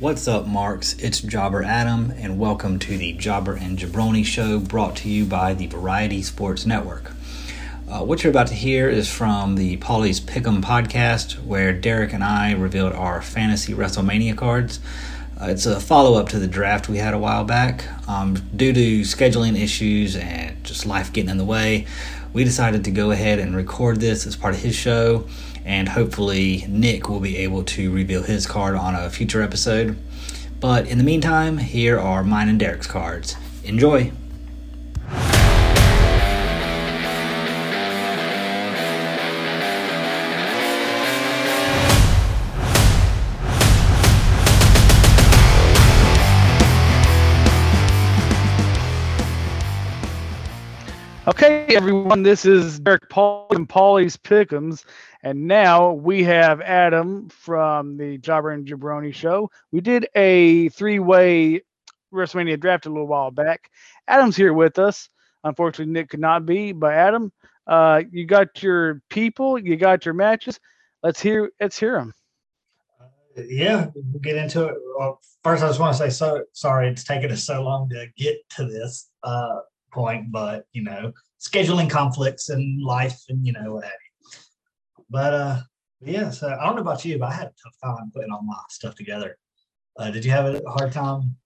What's up, Marks? It's Jobber Adam, and welcome to the Jobber and Jabroni Show brought to you by the Variety Sports Network. Uh, what you're about to hear is from the Pauly's Pick'em podcast, where Derek and I revealed our fantasy WrestleMania cards. Uh, it's a follow up to the draft we had a while back. Um, due to scheduling issues and just life getting in the way, we decided to go ahead and record this as part of his show and hopefully Nick will be able to reveal his card on a future episode. But in the meantime, here are mine and Derek's cards. Enjoy! Okay, everyone, this is Derek Paul and Pauly's Pickums, and now we have Adam from the Jobber and Jabroni show. We did a three-way WrestleMania draft a little while back. Adam's here with us. Unfortunately, Nick could not be, but Adam, uh, you got your people, you got your matches. Let's hear. Let's hear them. yeah, we'll get into it. Well, first, I just want to say so sorry it's taken us so long to get to this uh, point, but you know, scheduling conflicts and life and you know what have you. But uh, yeah, so I don't know about you, but I had a tough time putting all my stuff together. Uh, did you have a hard time?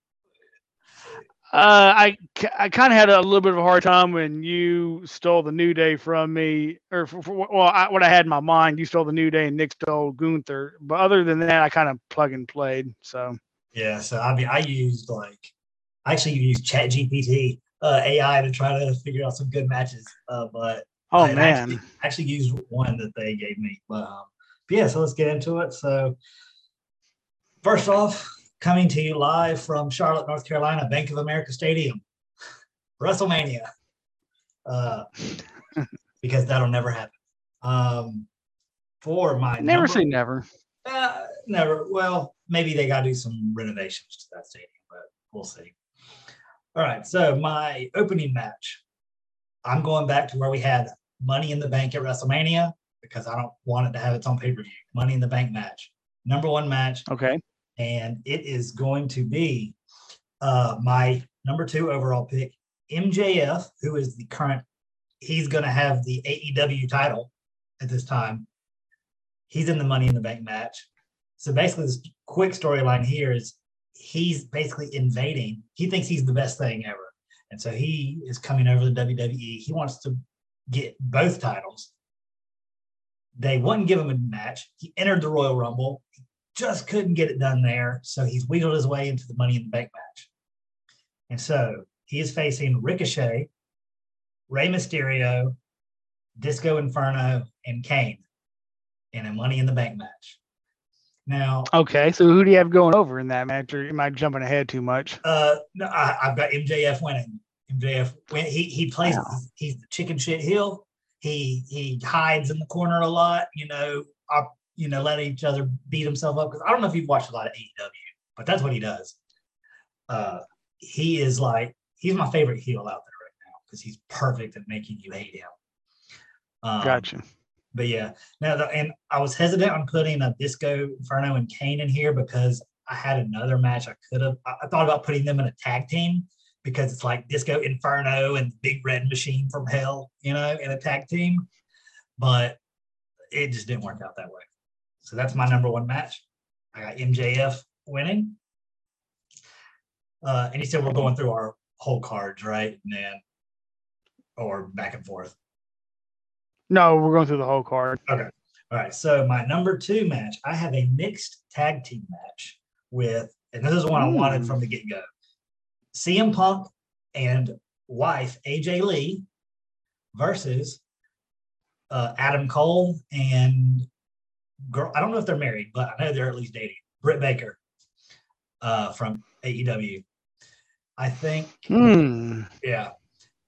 Uh, I, I kind of had a little bit of a hard time when you stole the New Day from me, or for, for, well, I, what I had in my mind, you stole the New Day and Nick stole Gunther. But other than that, I kind of plug and played. So yeah, so I mean, I used like I actually used Chat GPT uh, AI to try to figure out some good matches, uh, but oh I man, actually, actually used one that they gave me. But, um, but yeah, so let's get into it. So first off, coming to you live from Charlotte, North Carolina, Bank of America Stadium, WrestleMania, uh, because that'll never happen. Um, for my never number, say never. Uh, never. Well, maybe they got to do some renovations to that stadium, but we'll see. All right. So my opening match, I'm going back to where we had Money in the Bank at WrestleMania because I don't want it to have its own pay per view. Money in the Bank match, number one match. Okay. And it is going to be uh, my number two overall pick, MJF, who is the current. He's going to have the AEW title at this time. He's in the Money in the Bank match. So basically, this quick storyline here is he's basically invading. He thinks he's the best thing ever. And so he is coming over the WWE. He wants to get both titles. They wouldn't give him a match. He entered the Royal Rumble. Just couldn't get it done there. So he's wheedled his way into the Money in the Bank match. And so he is facing Ricochet, Rey Mysterio, Disco Inferno, and Kane in a Money in the Bank match. Now, okay, so who do you have going over in that match, or am I jumping ahead too much? Uh, no, I, have got MJF winning. MJF when he he plays. Wow. He's the chicken shit heel. He he hides in the corner a lot. You know, up, you know, let each other beat himself up. Because I don't know if you've watched a lot of AEW, but that's what he does. Uh, he is like he's my favorite heel out there right now because he's perfect at making you hate him. Um, gotcha but yeah, now and I was hesitant on putting a Disco Inferno and Kane in here because I had another match I could have. I, I thought about putting them in a tag team because it's like Disco Inferno and Big Red Machine from Hell, you know, in a tag team. But it just didn't work out that way. So that's my number one match. I got MJF winning. Uh, and he said we're going through our whole cards, right? And then, or back and forth. No, we're going through the whole card. Okay. All right. So my number two match, I have a mixed tag team match with, and this is one I wanted from the get go. CM Punk and wife AJ Lee versus uh, Adam Cole and girl. I don't know if they're married, but I know they're at least dating. Britt Baker uh, from AEW. I think. Mm. Yeah.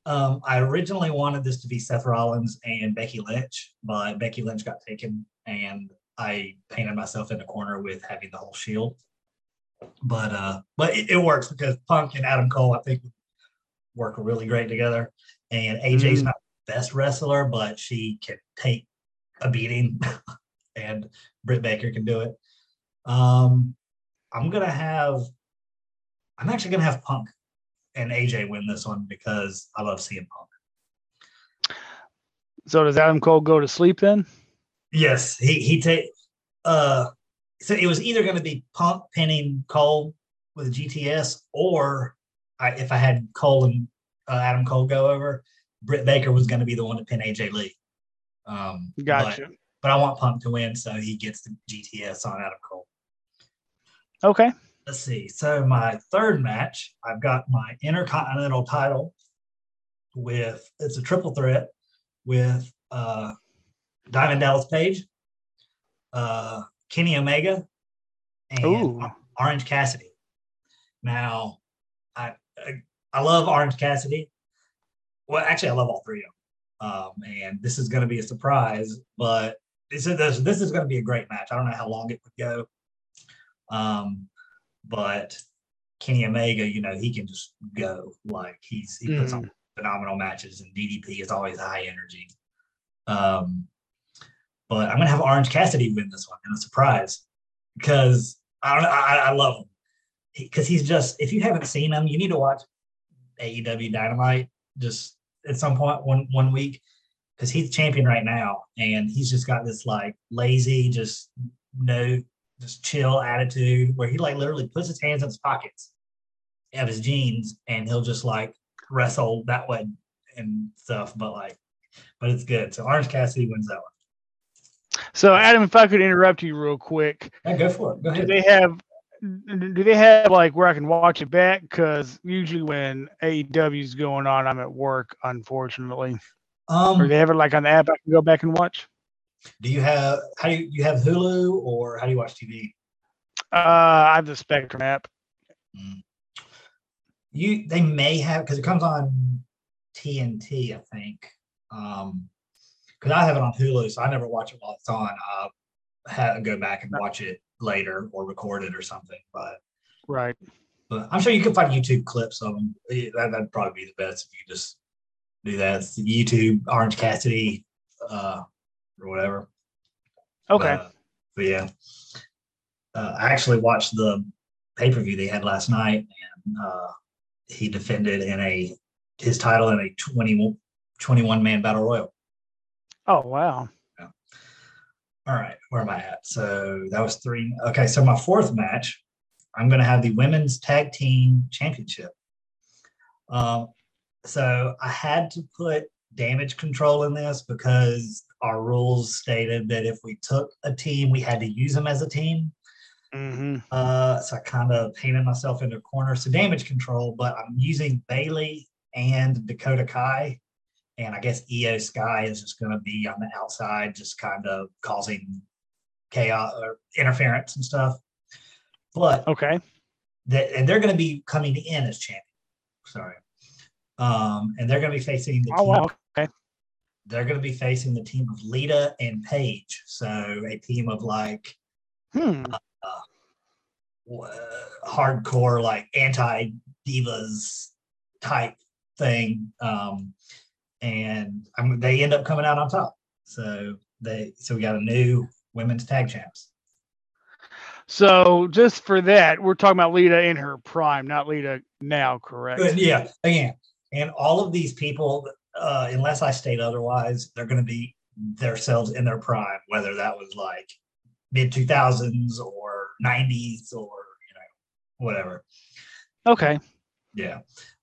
Um, I originally wanted this to be Seth Rollins and Becky Lynch, but Becky Lynch got taken, and I painted myself in a corner with having the whole Shield. But uh, but it, it works because Punk and Adam Cole, I think, work really great together. And AJ's mm. not the best wrestler, but she can take a beating, and Britt Baker can do it. Um, I'm gonna have. I'm actually gonna have Punk and AJ win this one because I love CM Punk. So does Adam Cole go to sleep then? Yes, he he take. Uh, so it was either going to be Punk pinning Cole with a GTS, or I, if I had Cole and uh, Adam Cole go over, Britt Baker was going to be the one to pin AJ Lee. Um, Gotcha. But, but I want Punk to win, so he gets the GTS on Adam Cole. Okay. Let's see. So my third match, I've got my Intercontinental title with it's a triple threat with uh, Diamond Dallas Page, uh, Kenny Omega, and Ooh. Orange Cassidy. Now, I, I I love Orange Cassidy. Well, actually, I love all three of them. Um, and this is going to be a surprise, but this is this, this is going to be a great match. I don't know how long it would go, um, but Kenny Omega, you know, he can just go. Like he's he puts on phenomenal matches, and DDP is always high energy. Um, but I'm gonna have Orange Cassidy win this one in a surprise because I don't know, I, I love him. Because he's just if you haven't seen him, you need to watch AEW Dynamite just at some point one one week because he's champion right now and he's just got this like lazy, just no, just chill attitude where he like literally puts his hands in his pockets of his jeans and he'll just like wrestle that way and stuff. But like, but it's good. So Orange Cassidy wins that one. So Adam, if I could interrupt you real quick, Yeah, go for it. Go do they have do they have like where I can watch it back? Because usually when AEW is going on, I'm at work, unfortunately. Um, Or they have it like on the app I can go back and watch. Do you have how do you, you have Hulu or how do you watch TV? Uh, I have the Spectrum app. You they may have because it comes on TNT, I think. Um, because I have it on Hulu, so I never watch it while it's on. I'll have, go back and watch it later or record it or something. But Right. but I'm sure you can find YouTube clips of them. That, that'd probably be the best if you just do that. It's YouTube Orange Cassidy, uh, or whatever. Okay. But, but yeah, uh, I actually watched the pay per view they had last night, and uh, he defended in a his title in a 20, 21 man battle royal. oh wow. All right, where am I at? So that was three. Okay, so my fourth match, I'm going to have the women's tag team championship. Um, so I had to put damage control in this because our rules stated that if we took a team, we had to use them as a team. hmm Uh, so I kind of painted myself into a corner. So damage control, but I'm using Bayley and Dakota Kai. And I guess Iyo Sky is just going to be on the outside, just kind of causing chaos or interference and stuff. But Okay. that, and they're going to be coming in as champion. Sorry. Um, and they're going to be facing the Oh team, wow. They're going to be facing the team of Lita and Paige. So a team of like Hmm. uh, hardcore like anti divas type thing um and I mean, they end up coming out on top so they so we got a new women's tag champs So just for that, we're talking about Lita in her prime, not Lita now, correct? But yeah again and all of these people uh unless i state otherwise they're going to be themselves in their prime whether that was like mid 2000s or 90s or you know whatever Okay. Yeah.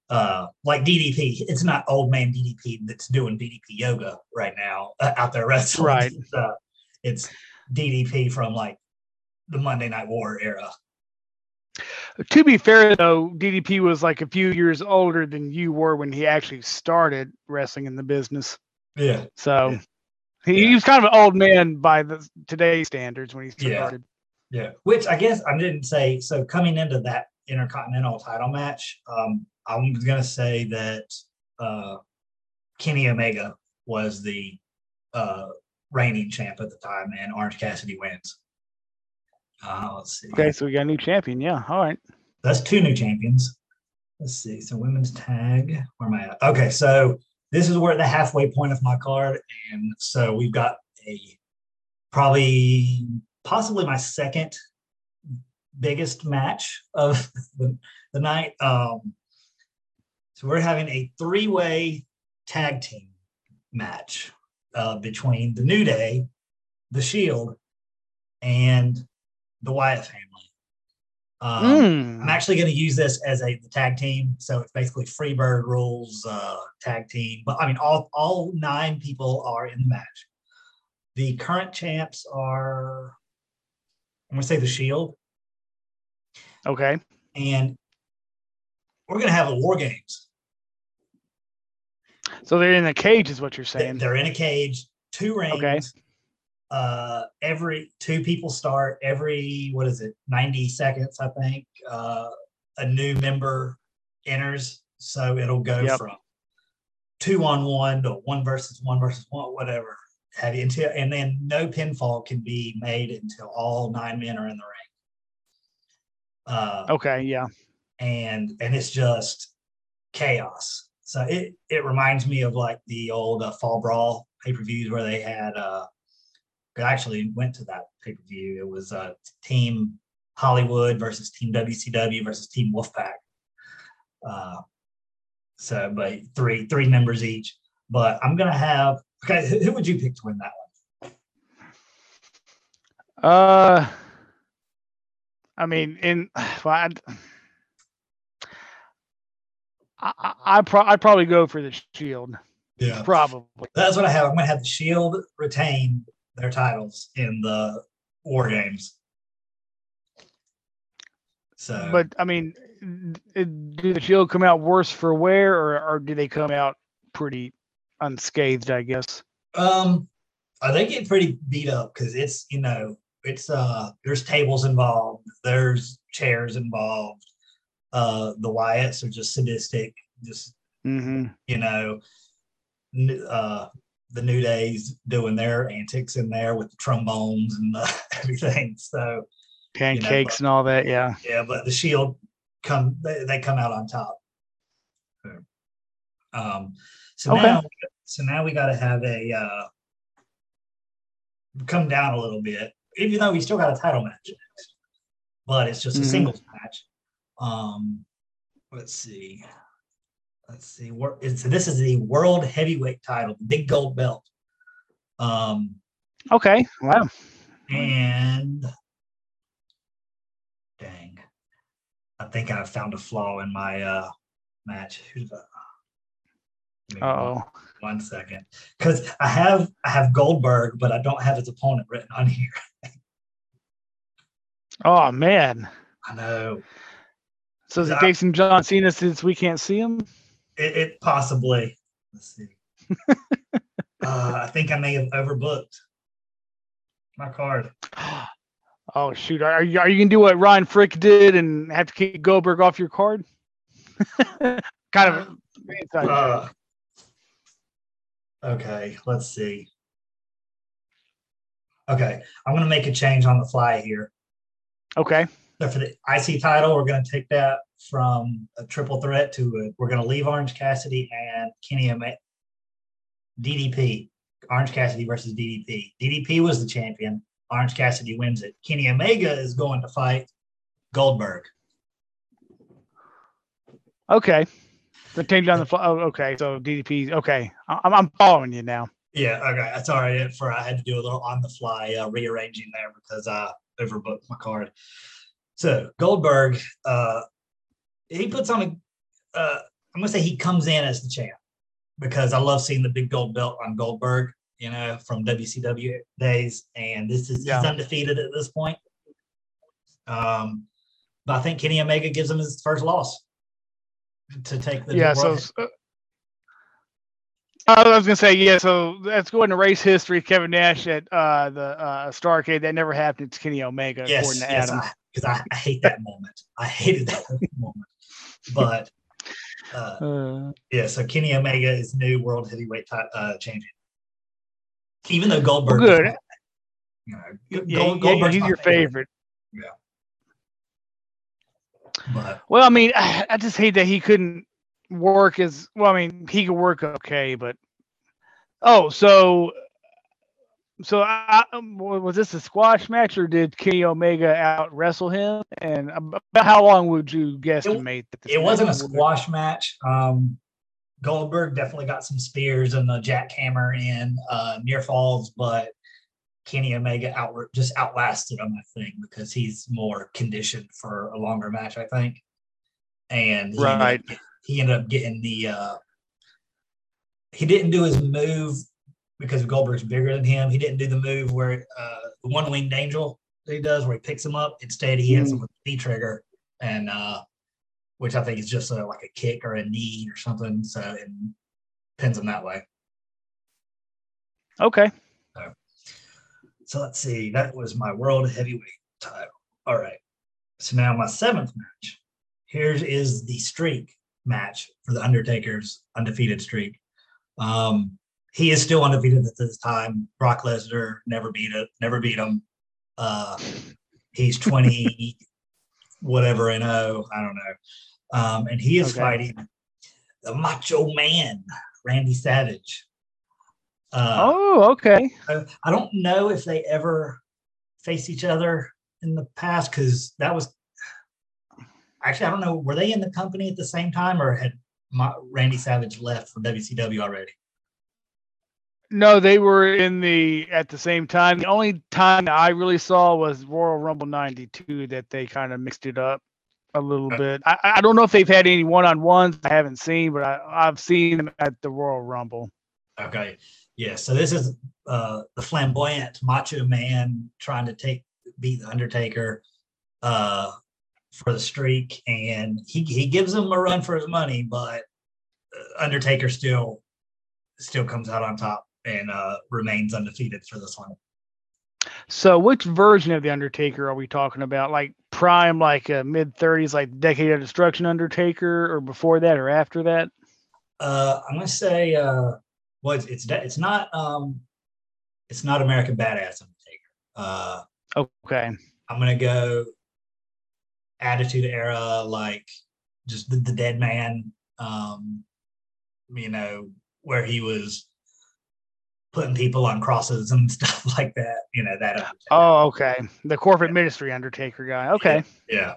Uh, like DDP, it's not old man DDP that's doing DDP yoga right now uh, out there wrestling. Right. It's, uh, it's DDP from like the Monday Night War era. To be fair though, DDP was like a few years older than you were when he actually started wrestling in the business. Yeah. So Yeah. he, Yeah. he was kind of an old man by the today's standards when he Yeah. started. Yeah. Which I guess I didn't say. So coming into that Intercontinental title match, um, I'm going to say that uh, Kenny Omega was the uh, reigning champ at the time, and Orange Cassidy wins. Uh, let's see. Okay, so we got a new champion. Yeah. All right. That's two new champions. Let's see. So women's tag. Where am I at? Okay, so this is where the halfway point of my card, and so we've got a probably possibly my second biggest match of the, the night. Um, so we're having a three-way tag team match uh, between the New Day, the Shield, and the Wyatt family. Um, Mm. I'm actually going to use this as a the tag team, so it's basically Freebird rules uh, tag team. But I mean, all all nine people are in the match. The current champs are, I'm going to say the Shield, Okay. and we're going to have a War Games. So they're in a cage, is what you're saying. They're in a cage, two rings. Okay. Uh, every two people start every what is it, 90 seconds, I think. Uh, a new member enters, so it'll go Yep. from two on one to one versus one versus one, whatever. Have you until and then no pinfall can be made until all nine men are in the ring. Uh, Okay. Yeah. and and it's just chaos. So it it reminds me of like the old uh, Fall Brawl pay per views where they had. uh I actually went to that pay per view. It was uh, Team Hollywood versus Team WCW versus Team Wolfpack. Uh, so, but three three members each. But I'm gonna have. Okay, who, who would you pick to win that one? Uh, I mean, in well, I'd, I, I, I pro- I'd probably go for the Shield. Yeah, Probably. that's what I have. I'm gonna have the Shield retain their titles in the War Games. So, But I mean, do the Shield come out worse for wear, or or do they come out pretty unscathed? I guess. Um, they get pretty beat up because it's you know it's uh there's tables involved, there's chairs involved. Uh, the Wyatts are just sadistic, just Mm-hmm. you know, uh, the New Days doing their antics in there with the trombones and uh, everything. So Pancakes and all that. Yeah. yeah, but the Shield come they, they come out on top. So, Um, so Okay. now so now we got to have a uh, come down a little bit, even though we still got a title match next, but it's just a Mhm. singles match. Um, let's see, let's see. So this is the world heavyweight title, big gold belt. Um, Okay. Wow. and dang, I think I found a flaw in my uh match. Who's the? Give me Uh one- oh. One second, because I have I have Goldberg, but I don't have his opponent written on here. Oh man. I know So is it Yeah. Jason John Cena since we can't see him? It, it possibly. Let's see. uh, I think I may have overbooked my card. Oh shoot! Are you are you gonna do what Ryan Frick did and have to kick Goldberg off your card? kind of. Uh, okay, let's see. Okay, I'm gonna make a change on the fly here. Okay. So for the IC title, we're going to take that from a triple threat to a, we're going to leave Orange Cassidy and Kenny Omega. DDP, Orange Cassidy versus DDP. DDP was the champion. Orange Cassidy wins it. Kenny Omega is going to fight Goldberg. Okay. So take down the. fl- Oh, okay. So DDP. Okay. I'm I'm following you now. Yeah, okay. Sorry for I had to do a little on the fly uh, rearranging there because I overbooked my card. So Goldberg, uh, he puts on a. Uh, I'm gonna say he comes in as the champ because I love seeing the big gold belt on Goldberg. You know, from WCW days, and this is Yeah. he's undefeated at this point. Um, but I think Kenny Omega gives him his first loss to take the yeah. So. uh, I was gonna say yeah. So let's go into race history. Kevin Nash at uh, the uh, Starcade. That never happened. It's Kenny Omega, yes, according to yes, Adam. Because I, I hate that moment. I hated that moment. But uh, Uh, yeah, so Kenny Omega is new world heavyweight ti- uh, champion. Even though Goldberg, good. You know, yeah, Gold, yeah, Goldberg's he's your favorite. but Well, I mean, I just hate that he couldn't work as well. I mean, he could work okay, but oh, so so I, um, was this a squash match or did Kenny Omega out wrestle him? And about how long would you guesstimate that? It wasn't a squash match. Um, Goldberg definitely got some spears and the jackhammer in uh, near falls, but Kenny Omega out just outlasted him, I think, because he's more conditioned for a longer match, I think. And he right, ended up, he ended up getting the. Uh, he didn't do his move because Goldberg's bigger than him. He didn't do the move where uh, the one winged angel he does, where he picks him up. Instead, he hits him mm. with the knee trigger, and uh, which I think is just a, like a kick or a knee or something. So it pins him that way. Okay. So, so let's see. That was my world heavyweight title. All right. So now my seventh match. Here is the streak match for the Undertaker's undefeated streak. Um, he is still undefeated at this time. Brock Lesnar never beat it, never beat him. Uh, he's 20 whatever and oh, I don't know. Um, and he is okay. fighting the Macho Man, Randy Savage. Uh, oh, okay. I, I don't know if they ever face each other in the past because that was actually I don't know. Were they in the company at the same time, or had my, Randy Savage left for WCW already? No, they were in the at the same time. The only time I really saw was Royal Rumble '92 that they kind of mixed it up a little okay. bit. I, I don't know if they've had any one on ones. I haven't seen, but I, I've seen them at the Royal Rumble. Okay, yeah. So this is uh, the flamboyant Macho Man trying to take beat the Undertaker uh, for the streak, and he he gives him a run for his money, but uh, Undertaker still still comes out on top and uh, remains undefeated for this one. So, which version of the Undertaker are we talking about? Like prime, like uh, mid thirties, like Decade of Destruction Undertaker, or before that, or after that? Uh, I'm gonna say, uh, well, it's it's, it's not um, it's not American Badass Undertaker. Uh, okay. I'm gonna go Attitude Era, like just the, the Dead Man. Um, you know, where he was putting people on crosses and stuff like that. You know that. Undertaker. Oh, okay. The corporate yeah. ministry Undertaker guy. Okay. Yeah.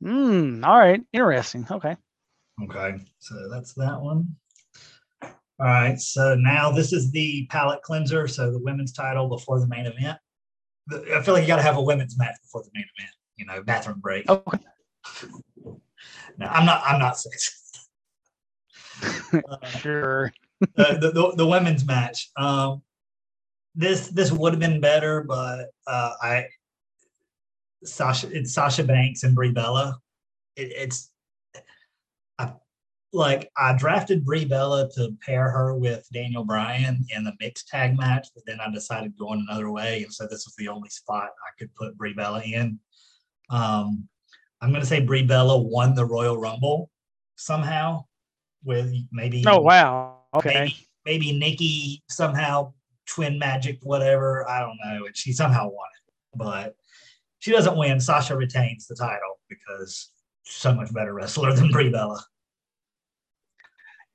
Hmm. All right. Interesting. Okay. Okay. So that's that one. All right. So now this is the palate cleanser. So the women's title before the main event. I feel like you got to have a women's match before the main event. You know, bathroom break. Okay. no, I'm not. I'm not sexist. uh, sure the, the, the women's match. Um, this this would have been better, but uh, I Sasha it's Sasha Banks and Brie Bella. It, it's I, like I drafted Brie Bella to pair her with Daniel Bryan in the mixed tag match, but then I decided going another way, and so this was the only spot I could put Brie Bella in. Um, I'm going to say Brie Bella won the Royal Rumble somehow with maybe. Oh wow! Okay. Maybe, maybe Nikki somehow twin magic, whatever. I don't know. And she somehow won it. But she doesn't win. Sasha retains the title because she's so much better wrestler than Brie Bella.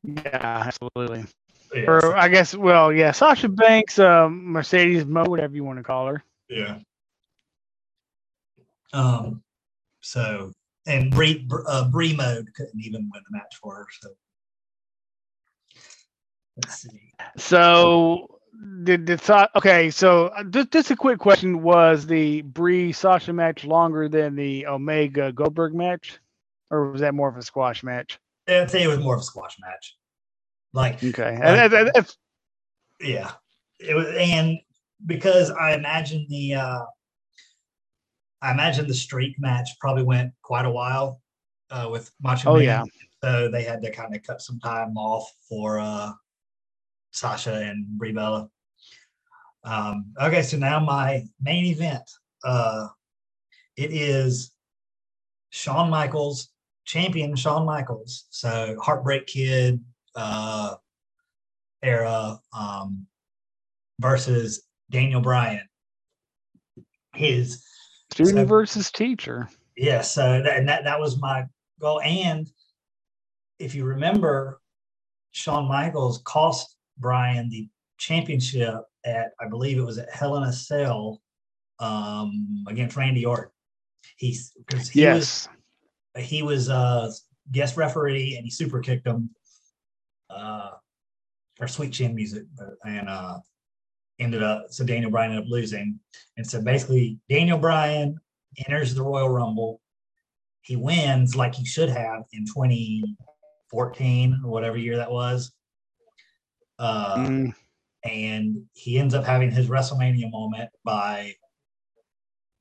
Yeah, absolutely. Yeah, or. I guess, well, yeah, Sasha Banks, um, Mercedes Moné, whatever you want to call her. Yeah. Um. So, and Brie, uh, Brie mode couldn't even win the match for her. So Let's see. So did did okay? So uh, just just a quick question: Was the Brie Sasha match longer than the Omega Goldberg match, or was that more of a squash match? I'd say it was more of a squash match. Like okay, like, yeah, it was, and because I imagine the uh, I imagine the streak match probably went quite a while uh, with Macho Oh Man. yeah. So they had to kind of cut some time off for uh, Sasha and Brie Bella. Um, okay, so now my main event. Uh, it is Shawn Michaels, champion Shawn Michaels. So Heartbreak Kid uh, era um, versus Daniel Bryan. His student so, versus teacher. Yes, yeah, so that, and that that was my goal. And if you remember, Shawn Michaels cost Bryan the championship at I believe it was at Hell in a Cell um, against Randy Orton. He's because he yes. was he was uh guest referee and he super kicked him uh or sweet chin music and uh ended up so Daniel Bryan ended up losing. And so basically Daniel Bryan enters the Royal Rumble. He wins like he should have in 2014 or whatever year that was. Uh, Mm, and he ends up having his WrestleMania moment by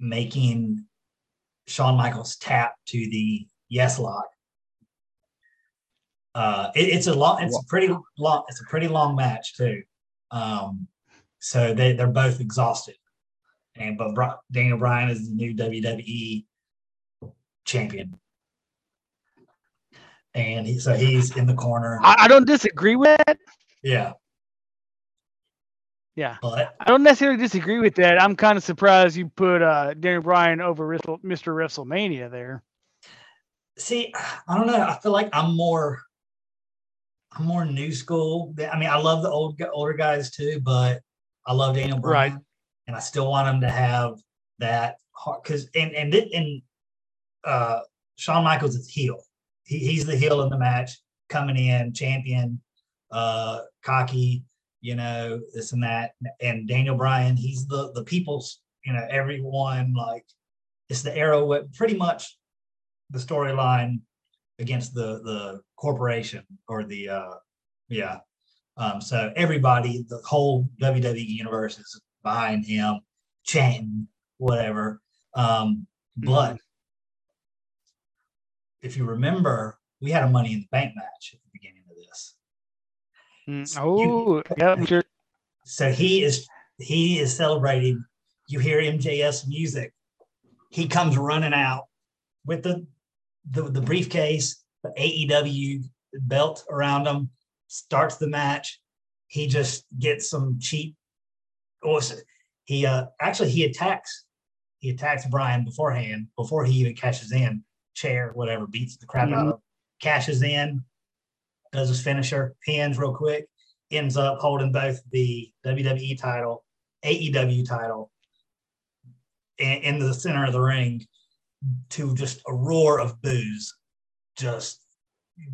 making Shawn Michaels tap to the yes lock. Uh, it- it's a long, it's a pretty long, it's a pretty long match too. Um, so they they're both exhausted, and but Bri- Daniel Bryan is the new WWE champion, and he, so he's in the corner. I, I don't disagree with that. Yeah, Yeah. but I don't necessarily disagree with that. I'm kind of surprised you put uh, Daniel Bryan over Mr. WrestleMania there. see, I don't know. I feel like I'm more, I'm more new school. I mean, I love the old older guys too, but I love Daniel Bryan, Right. and I still want him to have that heart because and and it, and uh, Shawn Michaels is heel. He, he's the heel in the match, coming in champion, uh, cocky, you know, this and that. And Daniel Bryan, he's the the people's, you know, everyone like it's the arrow. Pretty much the storyline against the the corporation or the uh yeah um so everybody the whole wwe universe is behind him chanting whatever um but if you remember we had a money in the bank match at the beginning of this Mm, Oh, yeah, sure. so he is he is celebrating. You hear MJF's music. He comes running out with the the, the briefcase the aew belt around him starts the match. He just gets some cheap oh, he uh actually he attacks he attacks Bryan beforehand before he even cashes in chair whatever beats the crap out of him cashes in does his finisher pins real quick ends up holding both the WWE title, AEW title, in, in the center of the ring to just a roar of boos, just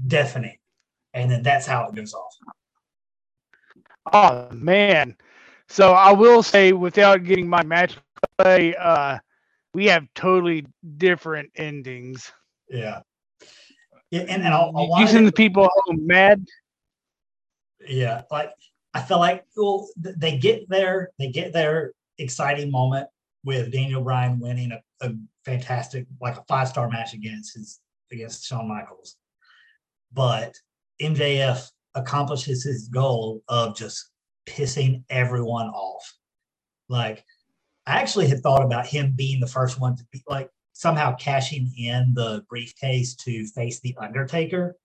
deafening. And then that's how it goes off. Oh man. So I will say, without getting my match play, uh, we have totally different endings. Yeah. Yeah, and, and You- you wanted the people home mad. yeah like i feel like well they get there they get their exciting moment with daniel bryan winning a, a fantastic like a five star match against his against Shawn michaels but mjf accomplishes his goal of just pissing everyone off like i actually had thought about him being the first one to be like somehow cashing in the briefcase to face the undertaker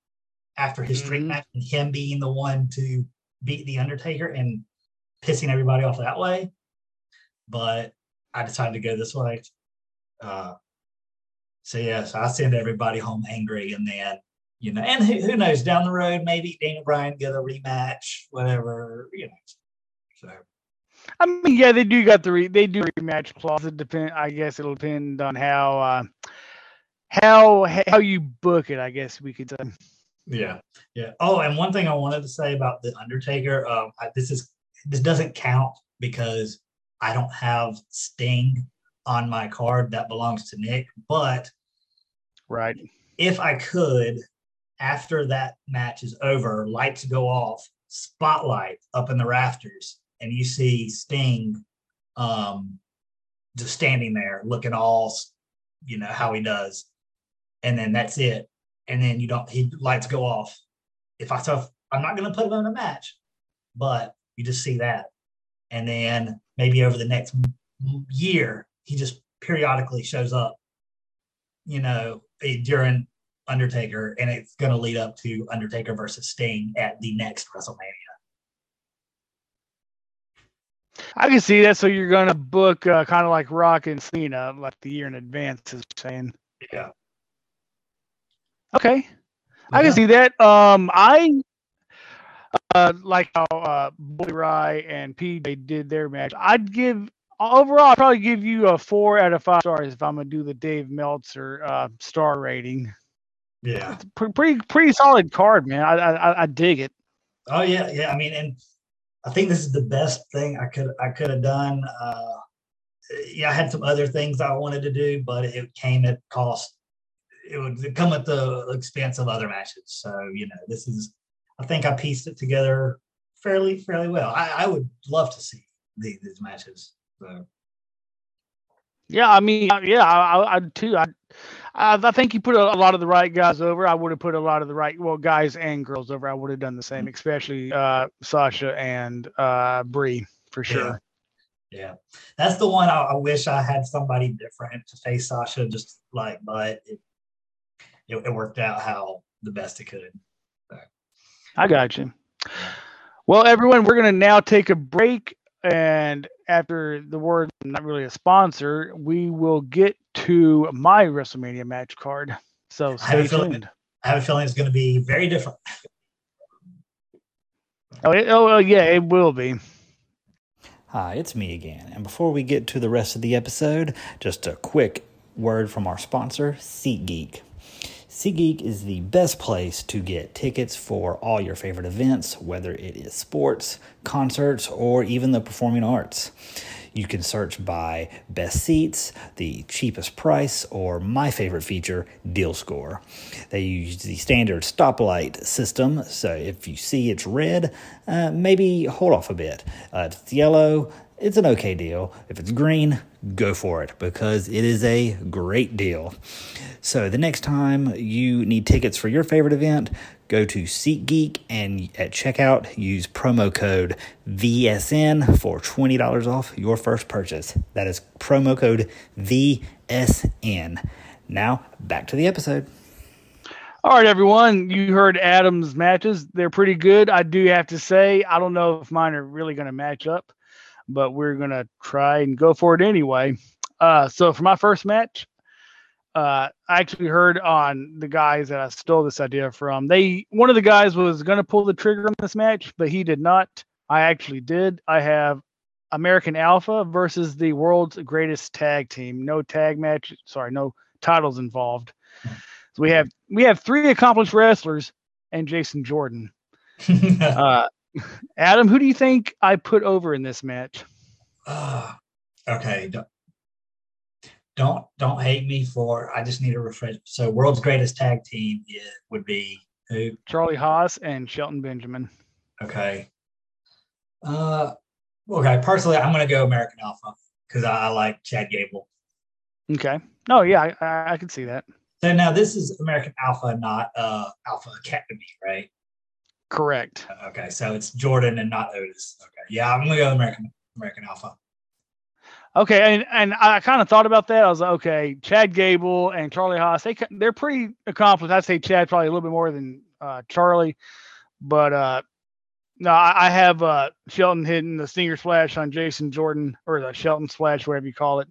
after his Mhm. match and him being the one to beat the Undertaker and pissing everybody off that way. But I decided to go this way. Uh, so yeah, so I send everybody home angry, and then you know, and who, who knows down the road maybe Daniel Bryan get a rematch, whatever you know. So I mean, yeah, they do got the re- they do rematch clause. It depend. I guess it'll depend on how uh, how how you book it. I guess we could. say. Yeah, yeah. Oh, and one thing I wanted to say about the Undertaker, um, I, this is this doesn't count because I don't have Sting on my card that belongs to Nick. But Right. if I could, after that match is over, lights go off, spotlight up in the rafters, and you see Sting, um, just standing there looking all, you know how he does, and then that's it and then you don't he lights go off. If I if, I'm not going to put him in a match, but you just see that, and then maybe over the next year he just periodically shows up, you know, eh, during Undertaker, and it's going to lead up to Undertaker versus Sting at the next WrestleMania. I can see that. So you're gonna book uh, kind of like Rock and Cena, like the year in advance is saying. Yeah, Okay. I can see that. Um, I uh, like how uh, Bully Ray and PJ did their match. I'd give overall, I'd probably give you a four out of five stars if I'm gonna do the Dave Meltzer uh, star rating. Yeah, pretty, pretty pretty solid card, man. I, I I dig it. Oh yeah, yeah. I mean, and I think this is the best thing I could I could have done. Uh, yeah, I had some other things I wanted to do, but it came at cost. It would come at the expense of other matches. So you know, this is. I think I pieced it together fairly fairly well. I, I would love to see these, these matches. So. Yeah, I mean, yeah, I, I too. I, I think you put a, lot of the right guys over. I would have put a lot of the right, well, guys and girls over. I would have done the same, mm. especially uh, Sasha and uh, Brie for sure. Yeah. yeah. that's the one I, I, wish I had somebody different to face Sasha. Just like, but it, it, it worked out how the best it could. So. I got you. Well, everyone, we're going to now take a break and after the word not really a sponsor, we will get to my WrestleMania match card. So stay I tuned. I have a feeling it's going to be very different. Oh, it, oh, yeah, it will be. Hi, it's me again. And before we get to the rest of the episode, just a quick word from our sponsor, SeatGeek. SeatGeek is the best place to get tickets for all your favorite events, whether it is sports, concerts, or even the performing arts. You can search by best seats, the cheapest price, or my favorite feature, deal score. They use the standard stoplight system, so if you see it's red, uh, maybe hold off a bit. Uh, if it's yellow, it's an okay deal. If it's green, go for it because it is a great deal. So the next time you need tickets for your favorite event, go to SeatGeek and at checkout use promo code VSN for $20 off your first purchase. That is promo code VSN. Now, back to the episode. All right, everyone. You heard Adam's matches. They're pretty good. I do have to say, I don't know if mine are really going to match up but we're gonna try and go for it anyway. Uh, so for my first match, uh, I actually heard on the guys that I stole this idea from. They one of the guys was gonna pull the trigger on this match, but he did not. I actually did. I have American Alpha versus the world's greatest tag team. No tag match. Sorry, no titles involved. So we have we have three accomplished wrestlers and Jason Jordan. uh, Adam, who do you think I put over in this match? Uh, okay. Don't, don't don't hate me for I just need a refresh. So world's greatest tag team would be who? Charlie Haas and Shelton Benjamin. Okay. Uh okay, personally I'm gonna go American Alpha because I, I, like Chad Gable. Okay. No, yeah, I, I can see that. So now this is American Alpha, not uh Alpha Academy, right? Correct. Okay, so it's Jordan and not Otis. Okay, yeah, I'm gonna go American American Alpha. Okay, and and I kind of thought about that. I was like, okay, Chad Gable and Charlie Haas, they they're pretty accomplished. I'd say Chad probably a little bit more than uh, Charlie, but uh, no, I, I have uh, Shelton hitting the Stinger Splash on Jason Jordan or the Shelton Splash, whatever you call it,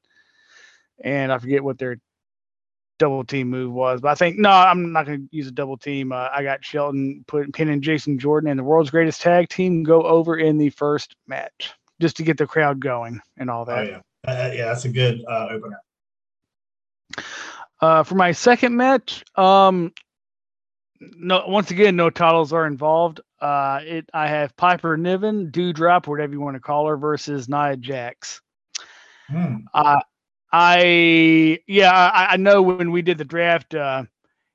and I forget what their double team move was. But I think no, I'm not going to use a double team. Uh, I got Shelton put pinning Jason Jordan and the world's greatest tag team go over in the first match just to get the crowd going and all that. Oh, yeah, uh, yeah, that's a good uh, opener. Uh, for my second match, um, no, once again, no titles are involved. Uh, it I have Piper Niven, Doudrop, whatever you want to call her, versus Nia Jax. Hmm. Uh, I yeah, I, I, know when we did the draft, uh,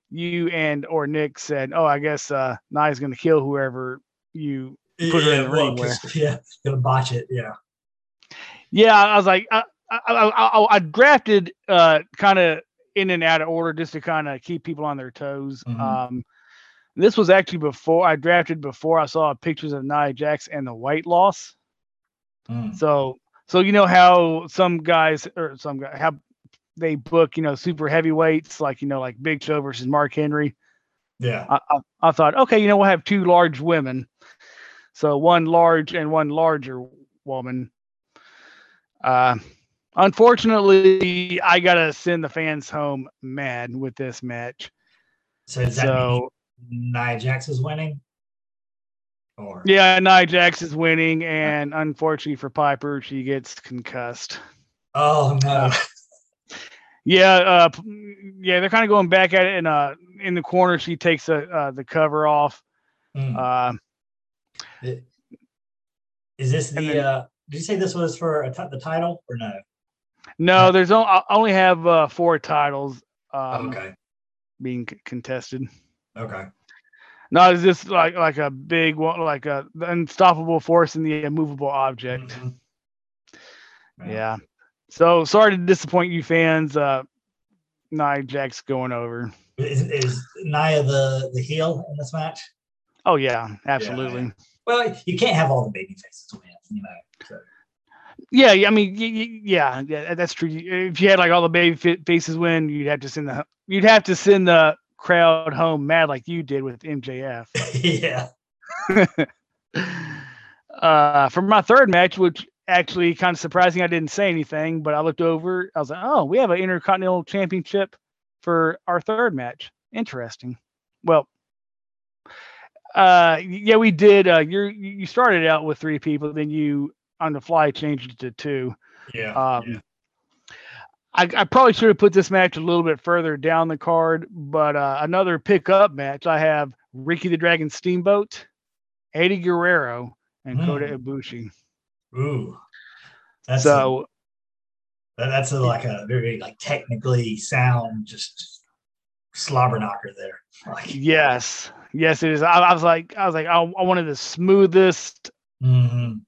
you and or Nick said, "Oh, I guess uh, Nia's going to kill whoever you put yeah, her in the well, ring with." Yeah, gonna botch it. Yeah. Yeah, I was like, I I, I, I drafted uh, kind of in and out of order just to kind of keep people on their toes. Mm-hmm. Um, this was actually before I drafted before I saw pictures of Nia Jax and the weight loss. Mm. So so you know how some guys or some guys have they book you know super heavyweights like you know like Big Show versus Mark Henry. Yeah. I, I, I thought okay you know we'll have two large women, so one large and one larger woman. Uh, unfortunately, I gotta send the fans home mad with this match. So does that so, mean Nia Jax is winning? Or Yeah, Nia Jax is winning, and unfortunately for Piper, she gets concussed. oh no. Yeah, uh, yeah, they're kind of going back at it, and uh, in the corner, she takes the uh, the cover off. Mm. Uh, Is this the? then- uh Did you say this was for a the title or no? no, there's only I only have uh, four titles um, okay. being c- contested. Okay. No, it's just like like a big one, like a the unstoppable force in the immovable object. Mhm. Yeah. So sorry to disappoint you fans. Uh, Nia Jax's going over. Is, is Nia the the heel in this match? Oh yeah, absolutely. Well, you can't have all the baby faces win, you know. So. Yeah, yeah, I mean, y- y- yeah, yeah, that's true. If you had like all the baby faces win, you'd have to send the you'd have to send the crowd home mad like you did with MJF. yeah. uh, for my third match, which actually kind of surprising, I didn't say anything, but I looked over. I was like, oh, we have an Intercontinental Championship for our third match. Interesting. Well, uh, yeah, we did. Uh, you're you started out with three people, then you on the fly changed it to two. Yeah. Um, I, I probably should have put this match a little bit further down the card, but uh, another pickup match. I have Ricky the Dragon Steamboat, Eddie Guerrero, and Kota Mm. Ibushi. Ooh. That's so a, that's a, like a very like technically sound, just slobber knocker there. Like. yes, yes, it is. I, I was like, I was like, I, I wanted the smoothest mhm.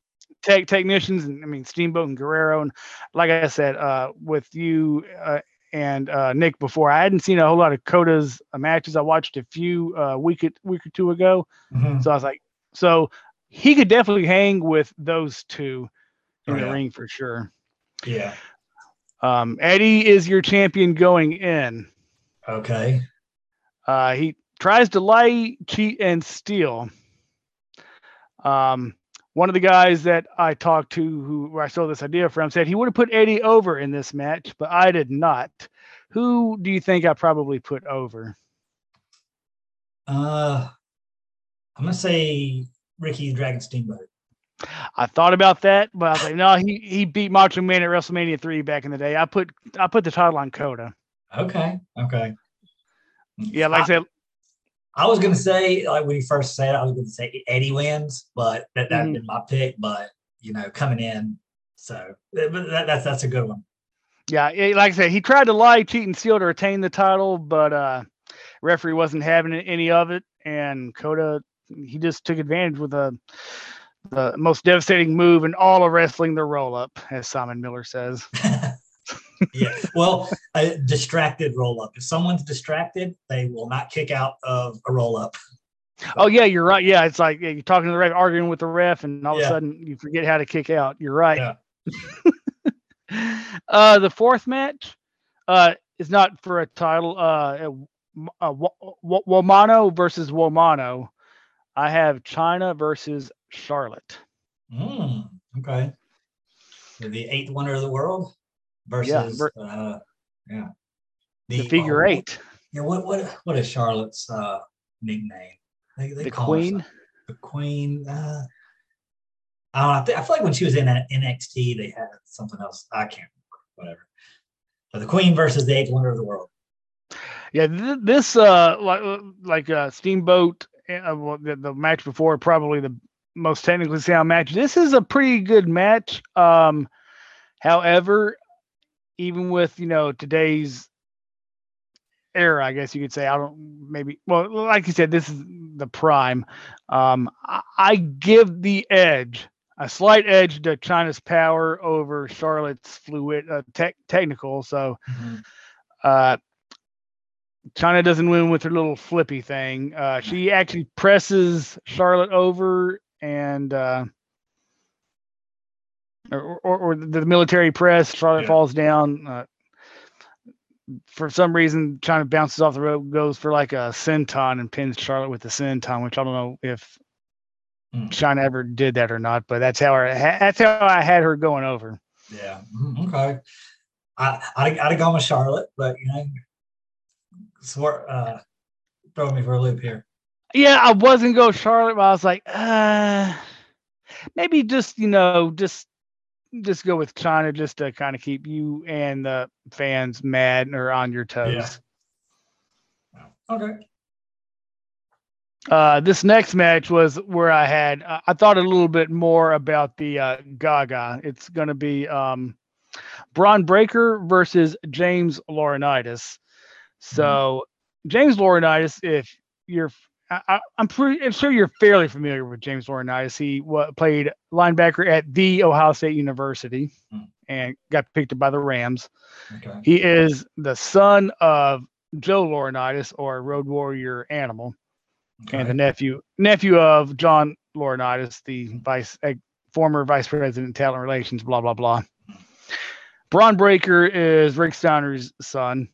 Tech technicians, and I mean Steamboat and Guerrero, and like I said, uh, with you uh, and uh, Nick before, I hadn't seen a whole lot of Kota's uh, matches. I watched a few uh, week week or two ago, Mhm. so I was like, so he could definitely hang with those two in Oh, the yeah. ring for sure. Yeah. Um, Eddie is your champion going in. Okay. Uh, he tries to lie, cheat, and steal. Um, one of the guys that I talked to, who I stole this idea from, said he would have put Eddie over in this match, but I did not. Who do you think I probably put over? Uh, I'm gonna say Ricky the Dragon Steamboat. I thought about that, but I was like, no, he he beat Macho Man at WrestleMania three back in the day. I put I put the title on Kota. Okay. Okay. Yeah, like I said, I was gonna say, like when you first said, it, I was gonna say Eddie wins, but that that'd Mhm. been my pick. But you know, coming in, so but that, that's that's a good one. Yeah, yeah, like I said, he tried to lie, cheat, and steal to retain the title, but uh referee wasn't having any of it, and Kota he just took advantage with a the most devastating move in all of wrestling, the roll up, as Simon Miller says. yeah. Well, a distracted roll up. If someone's distracted, they will not kick out of a roll up. Oh yeah, you're right. Yeah, it's like yeah, you're talking to the ref, arguing with the ref, and all of a sudden you forget how to kick out. You're right. Yeah. uh, the fourth match uh, is not for a title. Uh, uh, Womano versus Womano. I have Chyna versus Charlotte. Mm, okay. The eighth wonder of the world versus ver- uh, yeah. The, figure oh, eight, Yeah. What what what is Charlotte's uh, nickname? They, they the call queen. the queen. Uh, I don't know. I, feel like when she was in that NXT, they had something else. I can't remember. Whatever. But the queen versus the eighth wonder of the world. Yeah, th- this uh, like like uh, Steamboat, uh, well, the, the match before probably the most technically sound match. This is a pretty good match. Um, however, even with you know today's era, I guess you could say I don't maybe well, like you said, this is the prime. Um, I, I give the edge, a slight edge to Chyna's power over Charlotte's fluid uh, tech technical. So uh, Chyna doesn't win with her little flippy thing. Uh, she actually presses Charlotte over and uh, or, or, or the military press. Charlotte Yeah. falls down. Uh, for some reason, Chyna bounces off the rope, goes for like a senton and pins Charlotte with the senton, which I don't know if Hmm. Chyna ever did that or not, but that's how I that's how I had her going over. Yeah. mhm, Okay. I I'd, I'd have gone with Charlotte, but you know, sort uh, throw me for a loop here. Yeah, I wasn't go Charlotte, but I was like, uh, maybe just you know, just just go with Chyna just to kind of keep you and the fans mad or on your toes. Yeah. Okay. Uh, this next match was where I had uh, I thought a little bit more about the uh, Gaga. It's going to be um, Bron Breakker versus James Laurinaitis. So mm-hmm. James Laurinaitis, if you're I, am pretty I'm sure you're fairly familiar with James Laurinaitis. He what, played linebacker at the Ohio State University mm. and got picked up by the Rams. Okay. He is the son of Joe Laurinaitis or Road Warrior Animal, okay. and the nephew nephew of John Laurinaitis, the vice uh, former vice president talent relations. Blah blah blah. Bron Breakker is Rick Steiner's son.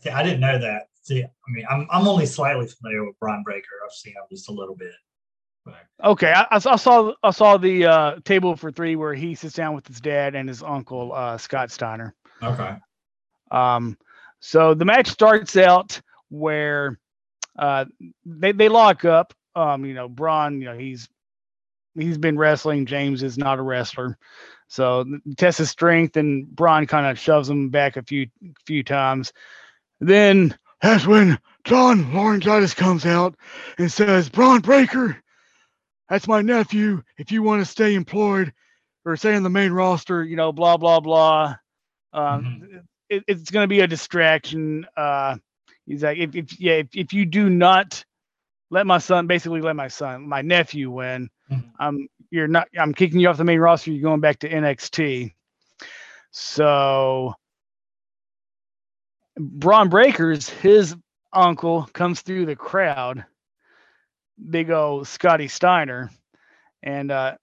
See, I didn't know that. See, I mean, I'm I'm only slightly familiar with Bron Breakker. I've seen him just a little bit. Okay, I, I, saw I saw the uh, table for three where he sits down with his dad and his uncle uh, Scott Steiner. Okay. Um, so the match starts out where uh, they they lock up. Um, you know, Bron, you know, he's he's been wrestling. James is not a wrestler, so test his strength, and Bron kind of shoves him back a few few times. Then that's when John Laurinaitis comes out and says, "Bron Breakker, that's my nephew. If you want to stay employed or stay in the main roster, you know, blah blah blah. Um, mm-hmm. it, it's going to be a distraction." Uh, he's like, "If, if yeah, if, if you do not let my son, basically let my son, my nephew win, mm-hmm. I'm you're not. I'm kicking you off the main roster. You're going back to NXT." So Bron Breakkers, his uncle comes through the crowd. Big old Scotty Steiner, and uh,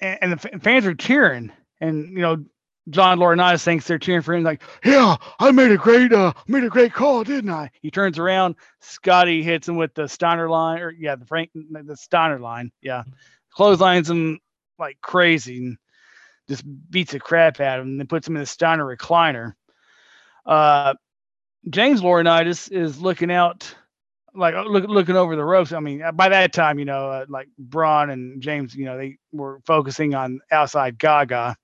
and, the fans are cheering, and you know John Laurinaitis thinks they're cheering for him, like, yeah, I made a great uh made a great call, didn't I? He turns around, Scotty hits him with the Steiner line, or yeah, the Frank the Steiner line, yeah, clotheslines him like crazy and just beats the crap out of him, and then puts him in the Steiner recliner. Uh, James Laurinaitis is looking out, like uh, look, looking over the ropes. I mean, by that time, you know, uh, like Bron and James, you know, they were focusing on outside Gaga.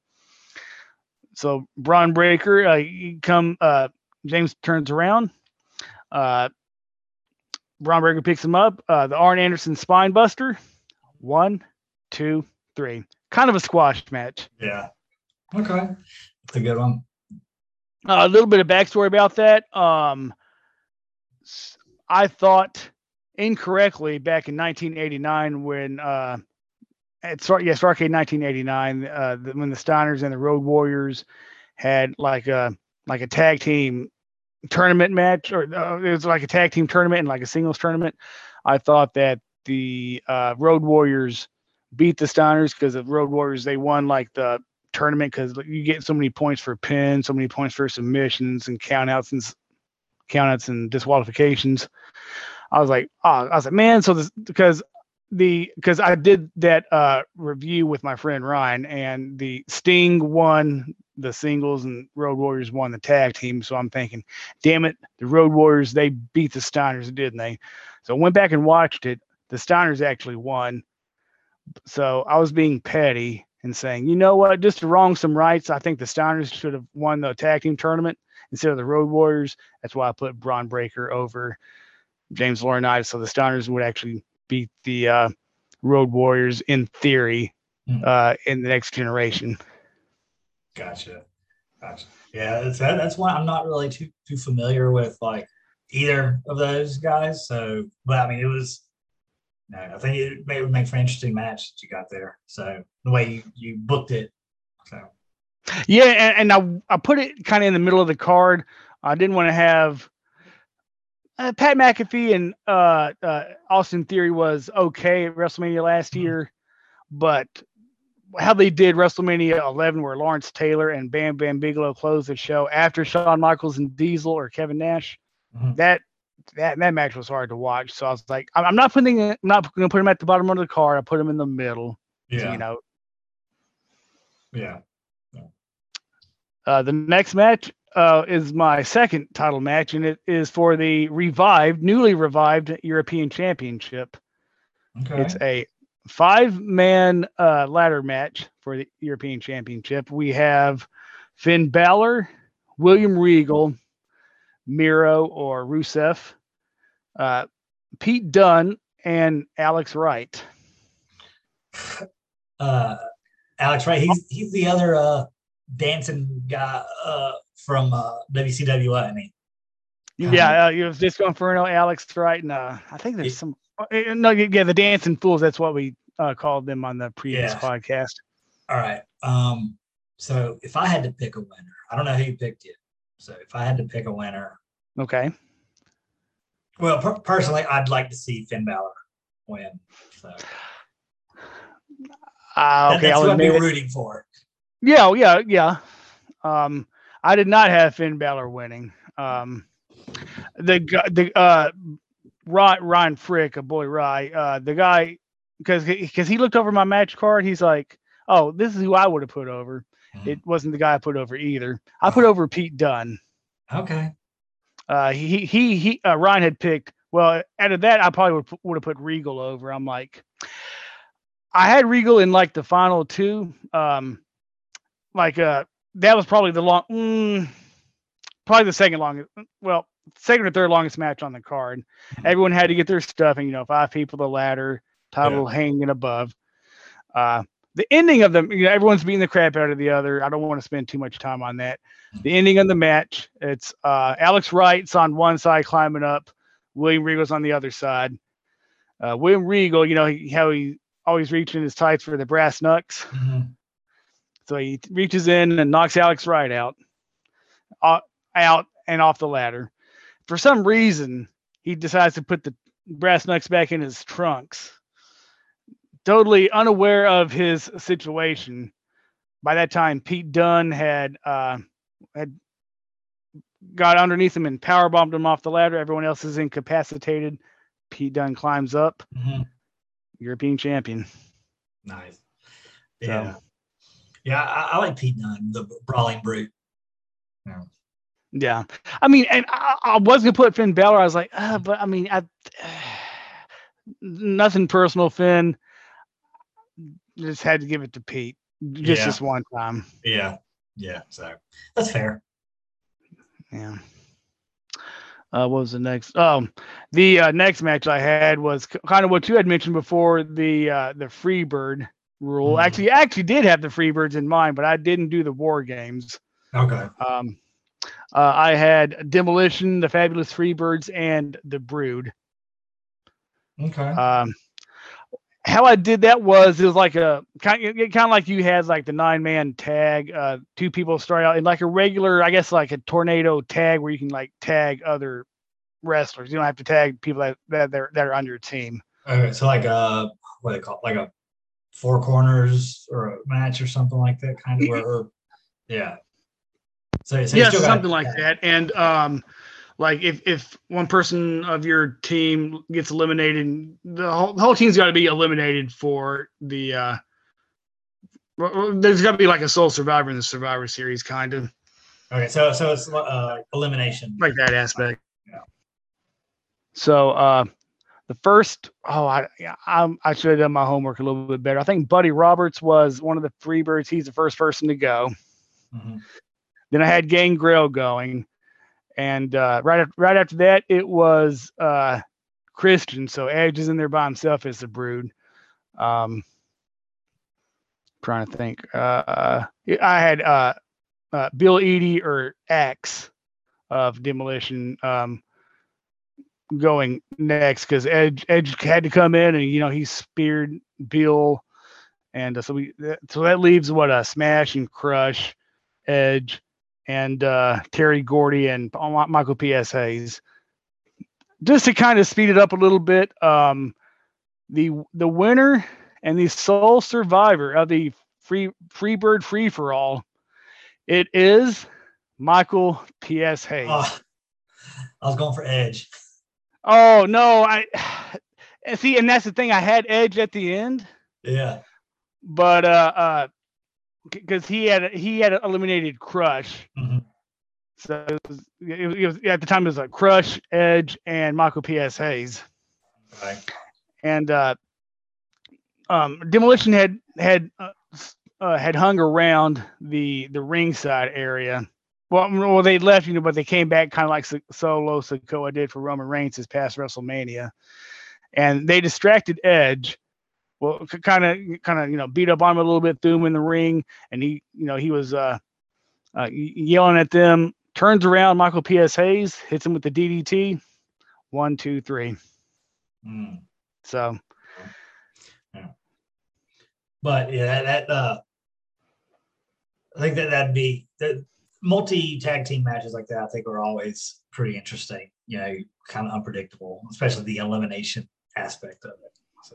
So Bron Breakker, uh, come, uh, James turns around. Uh, Bron Breakker picks him up. Uh, the Arn Anderson spine buster. One, two, three. Kind of a squash match. Yeah. Okay. That's a good one. Uh, a little bit of backstory about that. Um, I thought incorrectly back in 1989 when uh, at yes, Starcade 1989 uh, when the Steiners and the Road Warriors had like a like a tag team tournament match, or uh, it was like a tag team tournament and like a singles tournament. I thought that the uh, Road Warriors beat the Steiners because the Road Warriors they won like the tournament because you get so many points for pins, so many points for submissions and countouts and countouts and disqualifications. I was like, oh, I was like, man, so this because the because I did that uh review with my friend Ryan and the Sting won the singles and Road Warriors won the tag team. So I'm thinking, damn it, the Road Warriors they beat the Steiners, didn't they? So I went back and watched it. The Steiners actually won. So I was being petty and saying, you know what, just to wrong some rights, I think the Steiners should have won the tag team tournament instead of the Road Warriors. That's why I put Bron Breakker over James Laurinaitis, so the Steiners would actually beat the uh, Road Warriors in theory hmm. uh, in the next generation. Gotcha, gotcha. Yeah, that's that, that's why I'm not really too too familiar with like either of those guys. So, but I mean, it was no, I think it, may, would make for an interesting match that you got there. So the way you, you booked it. So yeah, and, and I I put it kind of in the middle of the card. I didn't want to have uh, Pat McAfee and uh, uh, Austin Theory was okay at WrestleMania last mm-hmm. year, but how they did WrestleMania 11, where Lawrence Taylor and Bam Bam Bigelow closed the show after Shawn Michaels and Diesel or Kevin Nash, mm-hmm. that that that match was hard to watch. So I was like, I'm not putting I'm not going to put him at the bottom of the card. I put him in the middle. Yeah. You know. Yeah. Uh, the next match, uh, is my second title match, and it is for the revived, newly revived European Championship. Okay. It's a five man uh, ladder match for the European Championship. We have Finn Balor, William Regal, Miro or Rusev, uh, Pete Dunne, and Alex Wright. uh, Alex, Wright, He's he's the other uh, dancing guy uh, from uh, WCW, I mean. Yeah, uh, you was Disco Inferno, Alex Wright, and uh, I think there's Yeah. some. uh, No, yeah, the Dancing Fools. That's what we uh, called them on the previous Yeah. podcast. All right. Um, so if I had to pick a winner, I don't know who you picked yet. So if I had to pick a winner, Okay. well, per- personally, I'd like to see Finn Balor win. So Uh, okay, that's I'll I'd be rooting for. It. Yeah, oh, yeah, yeah. Um, I did not have Finn Balor winning. Um, the the uh, Ryan, Ryan Frick, a boy Rye, uh, the guy, because because he looked over my match card, he's like, oh, this is who I would have put over. It wasn't the guy I put over either. I put over Pete Dunne. Okay. Uh, he he he. Uh, Ryan had picked. Well, out of that, I probably would would have put Regal over. I'm like, I had Regal in like the final two. Um, like uh, that was probably the long, mm, probably the second longest. Well, second or third longest match on the card. Mhm. Everyone had to get their stuff, and you know, five people the ladder, title hanging above. Uh, the ending of them, you know, everyone's beating the crap out of the other. I don't want to spend too much time on that. The ending of the match, it's uh, Alex Wright's on one side climbing up, William Regal's on the other side. Uh, William Regal, you know he, how he always reaching his tights for the brass knucks. Mhm. So he reaches in and knocks Alex Wright out, uh, out and off the ladder. For some reason, he decides to put the brass knucks back in his trunks. Totally unaware of his situation. By that time, Pete Dunne had uh, had got underneath him and power bombed him off the ladder. Everyone else is incapacitated. Pete Dunne climbs up, Mhm. European champion. Nice. So- Yeah. Yeah, I, I like Pete Dunne, the brawling brute. Yeah, yeah. I mean, and I, I was gonna put Finn Balor. I was like, uh, but I mean, I, nothing personal, Finn. Just had to give it to Pete, just Yeah. this one time. Yeah. Yeah. So that's fair. Yeah. Uh, what was the next? Um, the uh, next match I had was kind of what you had mentioned before the uh, the Freebird rule. Mhm. Actually, I actually did have the Freebirds in mind, but I didn't do the War Games. Okay. Um, uh, I had Demolition, the Fabulous Freebirds, and the Brood. Okay. Um, how I did that was it was like a kind of, kind of like you had like the nine man tag, uh, two people start out in like a regular, I guess like a tornado tag where you can like tag other wrestlers. You don't have to tag people that that they're, that are on your team. okay. So like a what do they call it? like a four corners or a match or something like that, kind of. Where, or, yeah. So, so you yeah, something like that. And um, like if if one person of your team gets eliminated, the whole, the whole team's got to be eliminated for the. uh There's got to be like a sole survivor in the Survivor Series, kind of Okay. So so it's uh, elimination. like that aspect. Yeah. So uh, the first, oh, I yeah, I'm, I should have done my homework a little bit better. I think Buddy Roberts was one of the Freebirds. He's the first person to go. Mhm. Then I had Gangrel going, and uh, right after, right after that, it was uh, Christian. So Edge is in there by himself as the Brood. Um, trying to think. Uh, I had uh, uh, Bill Eadie or Axe of Demolition um, going next because Edge Edge had to come in and you know he speared Bill, and uh, so we so that leaves what a Smash and Crush, Edge, and uh, Terry Gordy and Michael P.S. Hayes. Just to kind of speed it up a little bit, um, the the winner and the sole survivor of the free Freebird free for all, it is Michael P.S. Hayes. Oh, I was going for Edge. Oh no, I see, and that's the thing. I had Edge at the end, Yeah. but uh, uh, because he had he had eliminated Crush, Mhm. So it was, it was, it was at the time it was like Crush, Edge, and Michael P.S. Hayes. Okay. and uh, um, demolition had had uh, uh, had hung around the the ringside area. Well, well, they left, you know, but they came back kind of like Solo Sikoa did for Roman Reigns this past WrestleMania, and they distracted Edge. Well, kind of, kind of, you know, beat up on him a little bit, threw him in the ring, and he, you know, he was uh, uh, yelling at them. Turns around, Michael P.S. Hayes hits him with the DDT. One, two, three. Mm. So But yeah, that, that uh, I think that that'd be the multi tag team matches like that. I think are always pretty interesting. You know, kind of unpredictable, especially the elimination aspect of it. So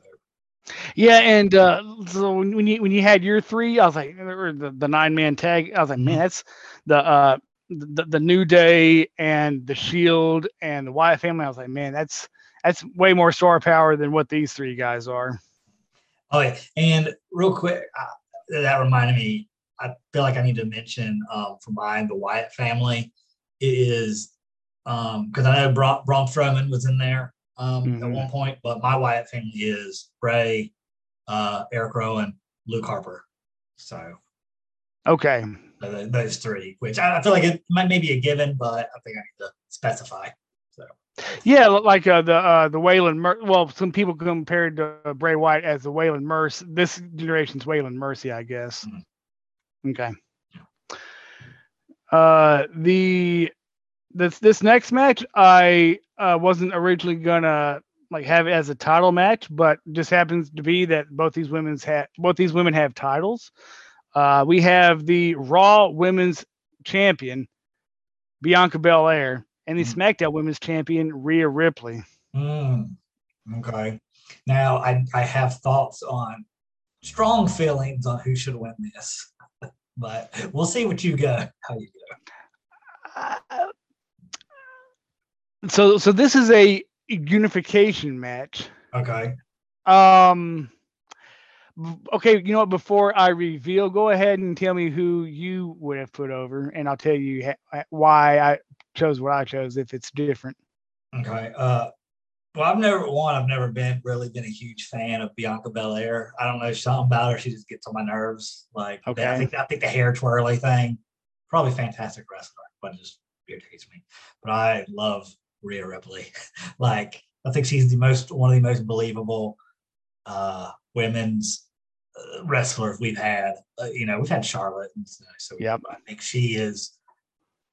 Yeah, and uh, so when, when you when you had your three, I was like, or the, the nine man tag, I was like, man, Mhm. that's the uh the, the New Day and the Shield and the Wyatt family. I was like, man, that's that's way more star power than what these three guys are. Oh, yeah. and real quick, uh, that reminded me. I feel like I need to mention um, from behind the Wyatt family it is because I know Braun, Braun Strowman was in there um, at Mhm. one point, but my Wyatt family is Bray, uh, Eric Rowan, Luke Harper. So Okay, uh, those three, which I, I feel like it might maybe a given, but I think I need to specify. So yeah, like uh, the uh, the Waylon. Mer- well, some people compared to uh, Bray Wyatt as the Waylon Mercy. This generation's Waylon Mercy, I guess. Okay. Uh, the this this next match, I uh, wasn't originally gonna like have it as a title match, but just happens to be that both these women's have both these women have titles. Uh, we have the Raw Women's Champion Bianca Belair and the Mhm. SmackDown Women's Champion Rhea Ripley. Mm, okay. Now I I have thoughts on strong feelings on who should win this, but we'll see what you go. How you go? Uh, so so this is a unification match. Okay. Um. Okay, you know what? Before I reveal, go ahead and tell me who you would have put over, and I'll tell you ha- why I chose what I chose if it's different. Okay. Uh, well, I've never one. I've never been really been a huge fan of Bianca Belair. I don't know something about her. She just gets on my nerves. Like Okay. I think I think the hair twirly thing, probably fantastic wrestler, but it just irritates me. But I love Rhea Ripley. like I think she's the most one of the most believable uh, women's uh, wrestlers we've had. Uh, you know, we've had Charlotte, and so, so Yep. I think she is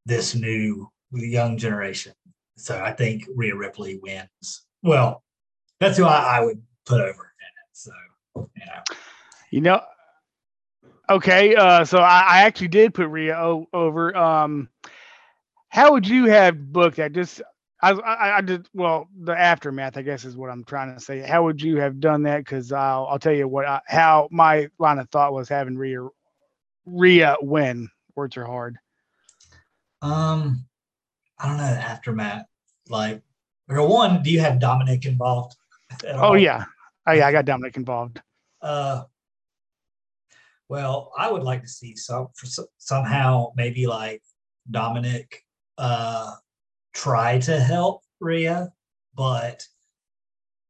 this new young generation. So I think Rhea Ripley wins. Well, that's who I, I would put over in it. So you know, You know. Okay, uh, so I, I actually did put Rhea o- over. Um, how would you have booked that? Just I, I, I did well. The aftermath, I guess, is what I'm trying to say. How would you have done that? Because I'll, I'll tell you what. I, how my line of thought was having Rhea, Rhea win. Words are hard. um, I don't know the aftermath. Like, or one, do you have Dominic involved? Oh all? yeah, oh yeah, I got Dominic involved. Uh, well, I would like to see some for, so- somehow maybe like Dominic uh try to help Rhea, but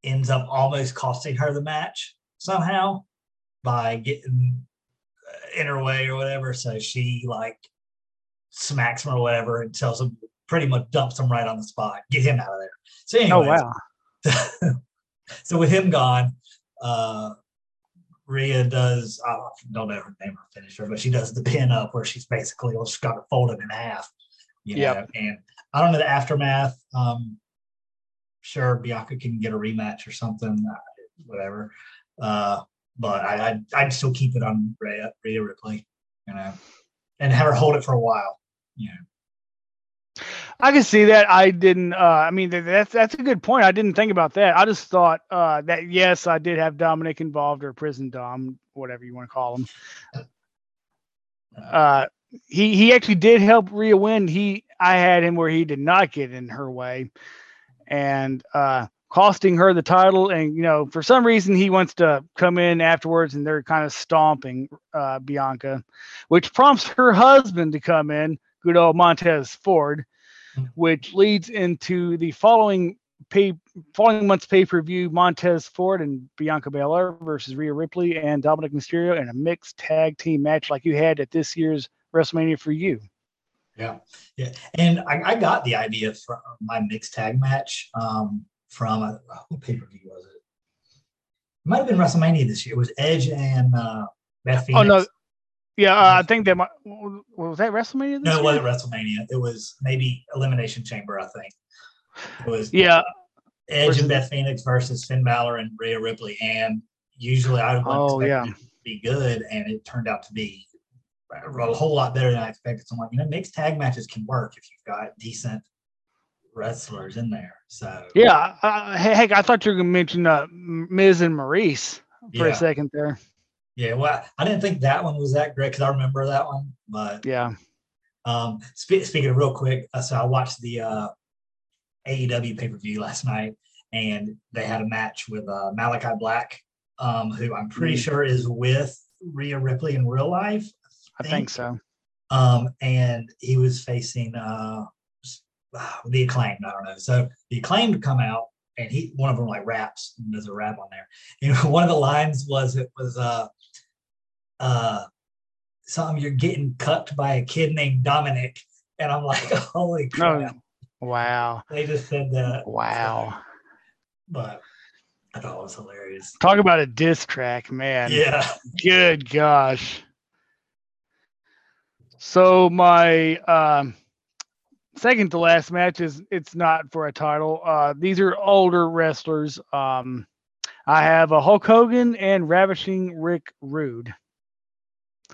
ends up almost costing her the match somehow by getting uh, in her way or whatever. So she like smacks him or whatever and tells him pretty much dumps him right on the spot, get him out of there. So anyway, Oh wow. so with him gone, uh, Rhea does I don't know her name or finisher, but she does the pin up where she's basically just got it folded in half. You know, Yep. and I don't know the aftermath. Um, sure, Bianca can get a rematch or something, uh, whatever. Uh, but I, I'd, I'd still keep it on Rhea, Rhea Ripley, you know, and have her hold it for a while. You know, I can see that. I didn't. Uh, I mean, that's that's a good point. I didn't think about that. I just thought uh, that yes, I did have Dominic involved or prison Dom, whatever you want to call him. Uh, he he actually did help Rhea win. He I had him where he did not get in her way, and uh, costing her the title. And you know, for some reason, he wants to come in afterwards, and they're kind of stomping uh, Bianca, which prompts her husband to come in good old Montez Ford, Mhm. which leads into the following pay following month's pay per view: Montez Ford and Bianca Belair versus Rhea Ripley and Dominic Mysterio in a mixed tag team match like you had at this year's WrestleMania for you. Yeah, yeah. And I, I got the idea from my mixed tag match um, from uh, what pay per view was it? It might have been WrestleMania this year. It was Edge and uh, Beth Phoenix. Oh no, yeah, uh, I think that might, was that WrestleMania. This no, it year? wasn't WrestleMania. It was maybe Elimination Chamber. I think it was Yeah. Edge versus- and Beth Phoenix versus Finn Balor and Rhea Ripley. And usually I wouldn't Oh, expect yeah. it to be good, and it turned out to be a whole lot better than I expected. So I'm like, you know, mixed tag matches can work if you've got decent wrestlers in there. So Yeah, uh, he- heck, I thought you were gonna mention uh, Miz and Maryse for Yeah. a second there. Yeah, well, I didn't think that one was that great because I remember that one. But Yeah, um, spe- speaking of real quick, uh, so I watched the uh, AEW pay per view last night, and they had a match with uh, Malachi Black, um, who I'm pretty Mm. sure is with Rhea Ripley in real life. I think so. Um, and he was facing uh, ah, the acclaimed. I don't know. So the acclaimed come out, and he one of them like raps. and There's a rap on there. You know, one of the lines was it was uh uh something you're getting cucked by a kid named Dominic, and I'm like, holy crap! No, wow, They just said that. wow. But I thought it was hilarious. Talk about a diss track, man. Yeah. Good gosh. So my um, second to last match is it's not for a title. Uh, these are older wrestlers. Um, I have a Hulk Hogan and Ravishing Rick Rude.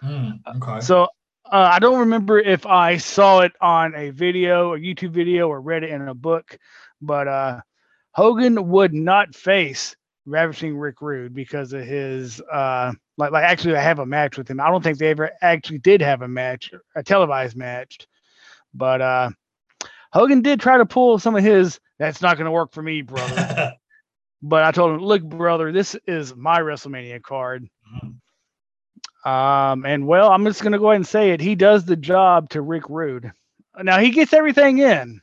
Hmm, okay. So uh, I don't remember if I saw it on a video, a YouTube video, or read it in a book, but uh, Hogan would not face Ravishing Rick Rude because of his uh, like like actually I have a match with him. I don't think they ever actually did have a match, a televised match, but uh, Hogan did try to pull some of his. That's not going to work for me, brother. but I told him, look, brother, this is my WrestleMania card. Mhm. Um, and well, I'm just gonna go ahead and say it. He does the job to Rick Rude. Now he gets everything in.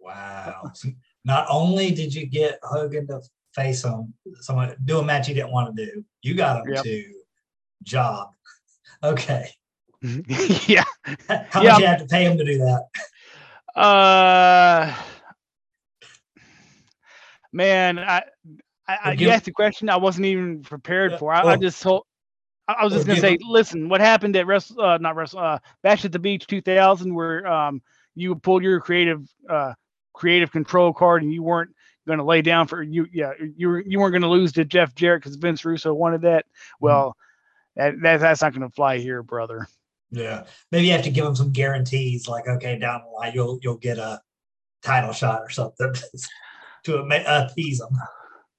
Wow. Not only did you get Hogan to face him, someone do a match he didn't want to do, you got him Yep. to job. Okay. yeah. How Yeah. much you have to pay him to do that? Uh, man, I, I, I you asked the question I wasn't even prepared Yeah, for. I, I just told. I was just gonna say, listen, what happened at Wrestle, uh, not Wrestle, uh, Bash at the Beach 2000, where um, you pulled your creative, uh, creative control card, and you weren't gonna lay down for you. Yeah, you were you weren't gonna lose to Jeff Jarrett because Vince Russo wanted that. Well, that, that that's not gonna fly here, brother. Yeah. Maybe you have to give them some guarantees, like okay, down the line you'll you'll get a title shot or something to appease them.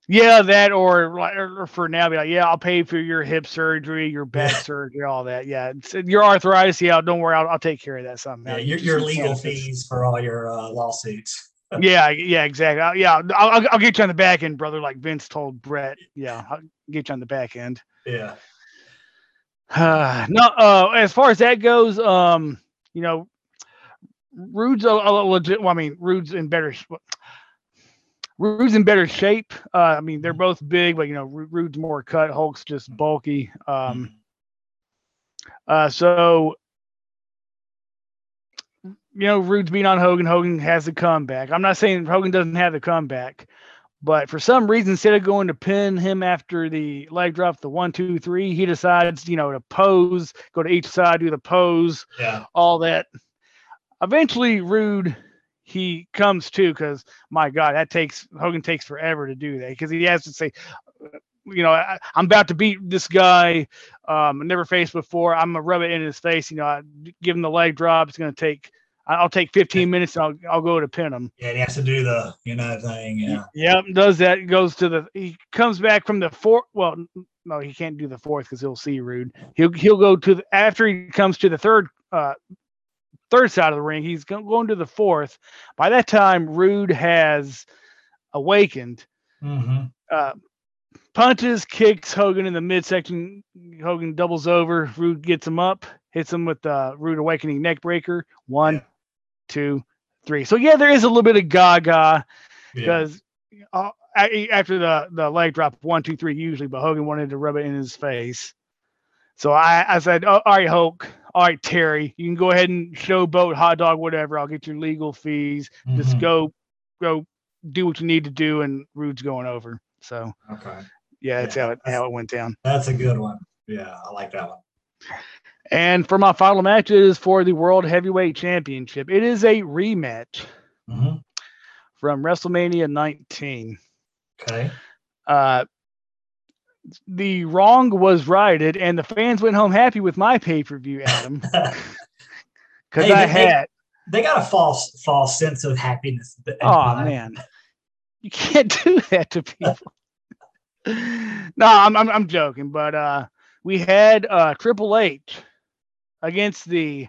Yeah, that or like or for now, be like, yeah, I'll pay for your hip surgery, your back surgery, all that. Yeah, it's, your arthritis. Yeah, don't worry, I'll, I'll take care of that somehow. Yeah, You your, your legal fees for all your uh, lawsuits. Yeah, yeah, exactly. I'll- yeah, I'll, I'll, I'll get you on the back end, brother. Like Vince told Brett. Yeah, I'll get you on the back end. Yeah. Uh, no, uh, as far as that goes, um, you know, Rude's a, a legit. Well, I mean, Rude's in better. Rude's in better shape. Uh, I mean, they're both big, but you know, Rude's more cut. Hulk's just bulky. Um, uh, so you know, Rude's being on Hogan. Hogan has the comeback. I'm not saying Hogan doesn't have the comeback, but for some reason, instead of going to pin him after the leg drop, the one, two, three, he decides, you know, to pose, go to each side, do the pose, yeah. all that. Eventually, Rude he comes to because my God, that takes Hogan takes forever to do that because he has to say, you know, I, I'm about to beat this guy, um, I never faced before. I'm gonna rub it in his face. You know, I give him the leg drop. It's gonna take. I'll take 15 minutes. And I'll I'll go to pin him. Yeah, and he has to do the you know thing. Yeah. Yep, does that. Goes to the. He comes back from the fourth. Well, no, he can't do the fourth because he'll see Rude. He'll he'll go to the after he comes to the third uh third side of the ring. He's going to the fourth. By that time, Rude has awakened. Mm-hmm. Uh, punches, kicks Hogan in the midsection. Hogan doubles over. Rude gets him up, hits him with the Rude Awakening neck breaker. One, Yeah. Two, three. So yeah, there is a little bit of gaga Yeah. because uh, after the the leg drop one two three usually, but Hogan wanted to rub it in his face. So I I said, oh, all right, Hulk, all right, Terry, you can go ahead and showboat, hot dog, whatever. I'll get your legal fees. Just Mhm. go go do what you need to do, and Rude's going over. So Okay. yeah, that's Yeah, how it how it went down. That's a good one. Yeah, I like that one. And for my final match is for the World Heavyweight Championship. It is a rematch hmm from WrestleMania 19. Okay. Uh, the wrong was righted, and the fans went home happy with my pay per view, Adam, because Hey, I they- had. they got a false false sense of happiness. Oh man, you can't do that to people. no, I'm, I'm I'm joking, but uh, we had uh Triple H against the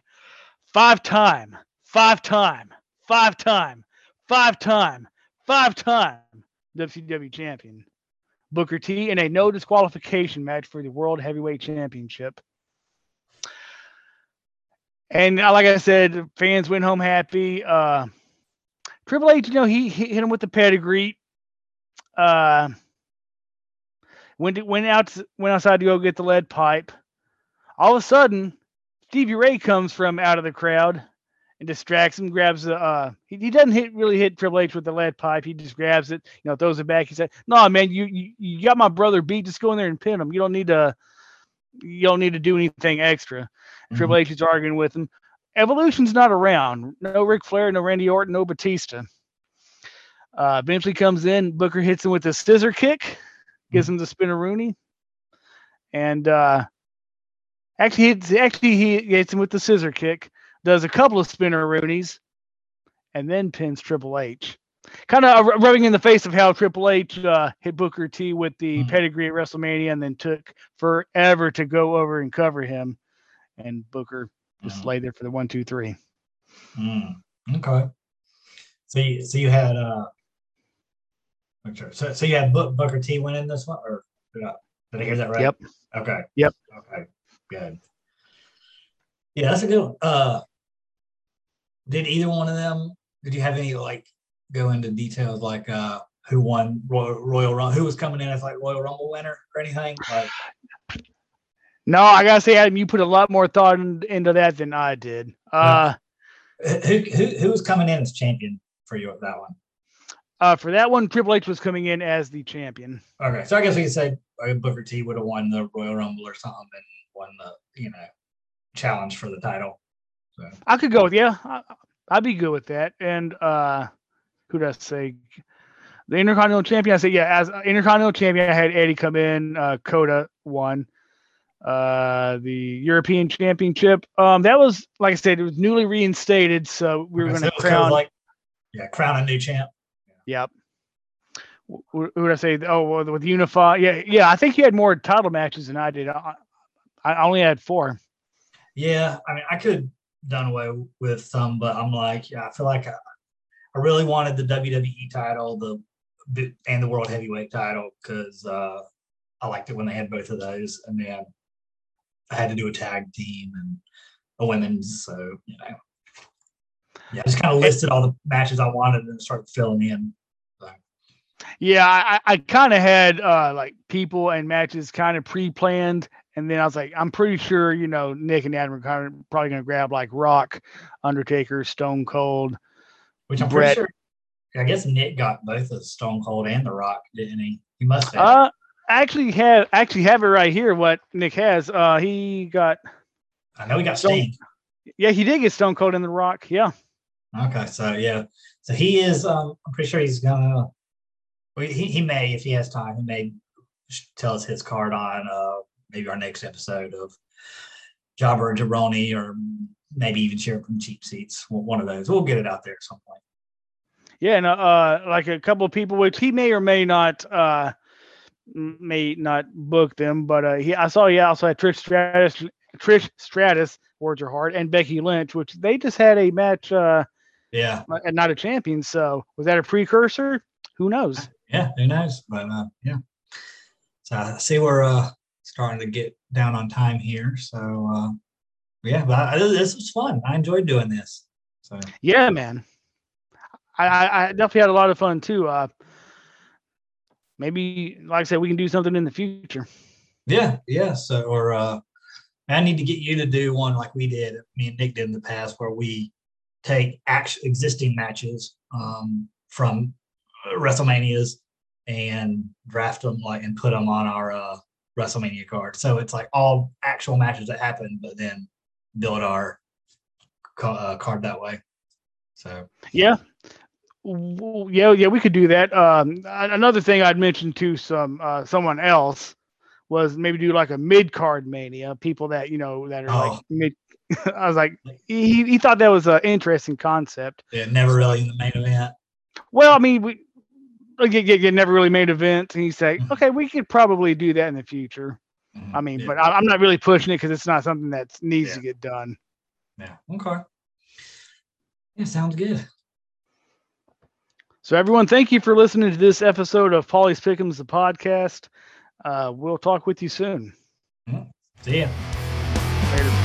five-time, five-time, five-time, five-time, five-time WCW champion Booker T in a no disqualification match for the World Heavyweight Championship. And uh, like I said, fans went home happy. Uh, Triple H, you know, he, he hit him with the pedigree. Uh, went went out went outside to go get the lead pipe. All of a sudden, Stevie Ray comes from out of the crowd and distracts him. Grabs the uh, he, he doesn't hit really hit Triple H with the lead pipe. He just grabs it, you know, throws it back. He said, "No, man, you you, you got my brother beat. Just go in there and pin him. You don't need to you don't need to do anything extra." Mhm. Triple H is arguing with him. Evolution's not around. No Ric Flair, no Randy Orton, no Batista. Uh, eventually comes in. Booker hits him with a scissor kick, gives him the spinneroonie, and uh, actually, hits, actually he hits him with the scissor kick. Does a couple of spinner roonies, and then pins Triple H. Kind of rubbing in the face of how Triple H uh, hit Booker T with the Mhm. pedigree at WrestleMania, and then took forever to go over and cover him and Booker just Mhm. lay there for the one, two, three. Mm, okay. So you, so you had uh okay, so so you had Booker T winning this one or did I, did I hear that right? Yep. Okay. Yep. Okay. Good. Yeah, that's a good one. Uh did either one of them did you have any like go into details like uh who won Royal, Royal Rumble who was coming in as like Royal Rumble winner or anything? Like No, I gotta say, Adam, you put a lot more thought in, into that than I did. Uh, who who who was coming in as champion for you at that one? uh, for that one, Triple H was coming in as the champion. Okay, so I guess we could say uh, Booker T would have won the Royal Rumble or something and won the you know challenge for the title. So I could go with yeah, I, I'd be good with that. And uh, who does say the Intercontinental Champion? I say yeah, as Intercontinental Champion, I had Eddie come in. Uh, Kota won. Uh, the European Championship. Um, that was like I said, it was newly reinstated, so we were going to was kind of crown. like yeah, crown a new champ. Yep. Wh- wh- Who would I say? Oh, with Unify. Yeah, yeah. I think you had more title matches than I did. I, I only had four. Yeah, I mean I could have done away with some, but I'm like yeah, I feel like I, I really wanted the WWE title, the the- and the World Heavyweight title because uh, I liked it when they had both of those, and then I had to do a tag team and a women's, so you know. Yeah, I just kind of listed all the matches I wanted and started filling in. Yeah, I, I kind of had uh, like people and matches kind of pre-planned, and then I was like, I'm pretty sure you know Nick and Adam are probably going to grab like Rock, Undertaker, Stone Cold. Which I'm Brett. pretty sure. I guess Nick got both the Stone Cold and the Rock, didn't he? He must have. Uh, I actually have actually have it right here. What Nick has. Uh, he got I know he got Stone- Sting. yeah, he did get Stone Cold and the Rock. Yeah. Okay, so yeah, so he is. Um, I'm pretty sure he's gonna. well, He he may, if he has time, he may tell us his card on uh maybe our next episode of Jobber and Jabroni, or maybe even share from cheap seats. One one of those. We'll get it out there at some point. Yeah, and uh, uh, like a couple of people, which he may or may not, uh, may not book them, but uh, he, I saw he also had Trish Stratus, Trish Stratus, words are hard, and Becky Lynch, which they just had a match, uh, Yeah, and not a champion. So was that a precursor? Who knows? yeah. Who knows? But uh, yeah. So I see we're uh starting to get down on time here. So uh, yeah, but I, this was fun. I enjoyed doing this. So Yeah, man. I, I, definitely had a lot of fun too. Uh, maybe, like I said, we can do something in the future. yeah, yeah. So or uh, I need to get you to do one like we did. Me and Nick did in the past, where we take actual existing matches um, from WrestleManias and draft them like and put them on our uh, WrestleMania card. So it's like all actual matches that happened, but then build our uh, card that way. So Yeah. Yeah, yeah, we could do that. Um, another thing I'd mentioned to some uh, someone else was maybe do like a mid card mania, people that you know that are Oh. like mid. I was like, he, he thought that was an interesting concept. yeah, never really in the main event. Well, I mean, we you, you never really made events, and he said, Mhm. okay, we could probably do that in the future. I mean, yeah, but I, I'm not really pushing it because it's not something that needs Yeah. to get done. yeah, okay. Yeah, sounds good. So, everyone, thank you for listening to this episode of Pauly's Pick 'ems, the podcast. Uh, we'll talk with you soon. See ya. Later.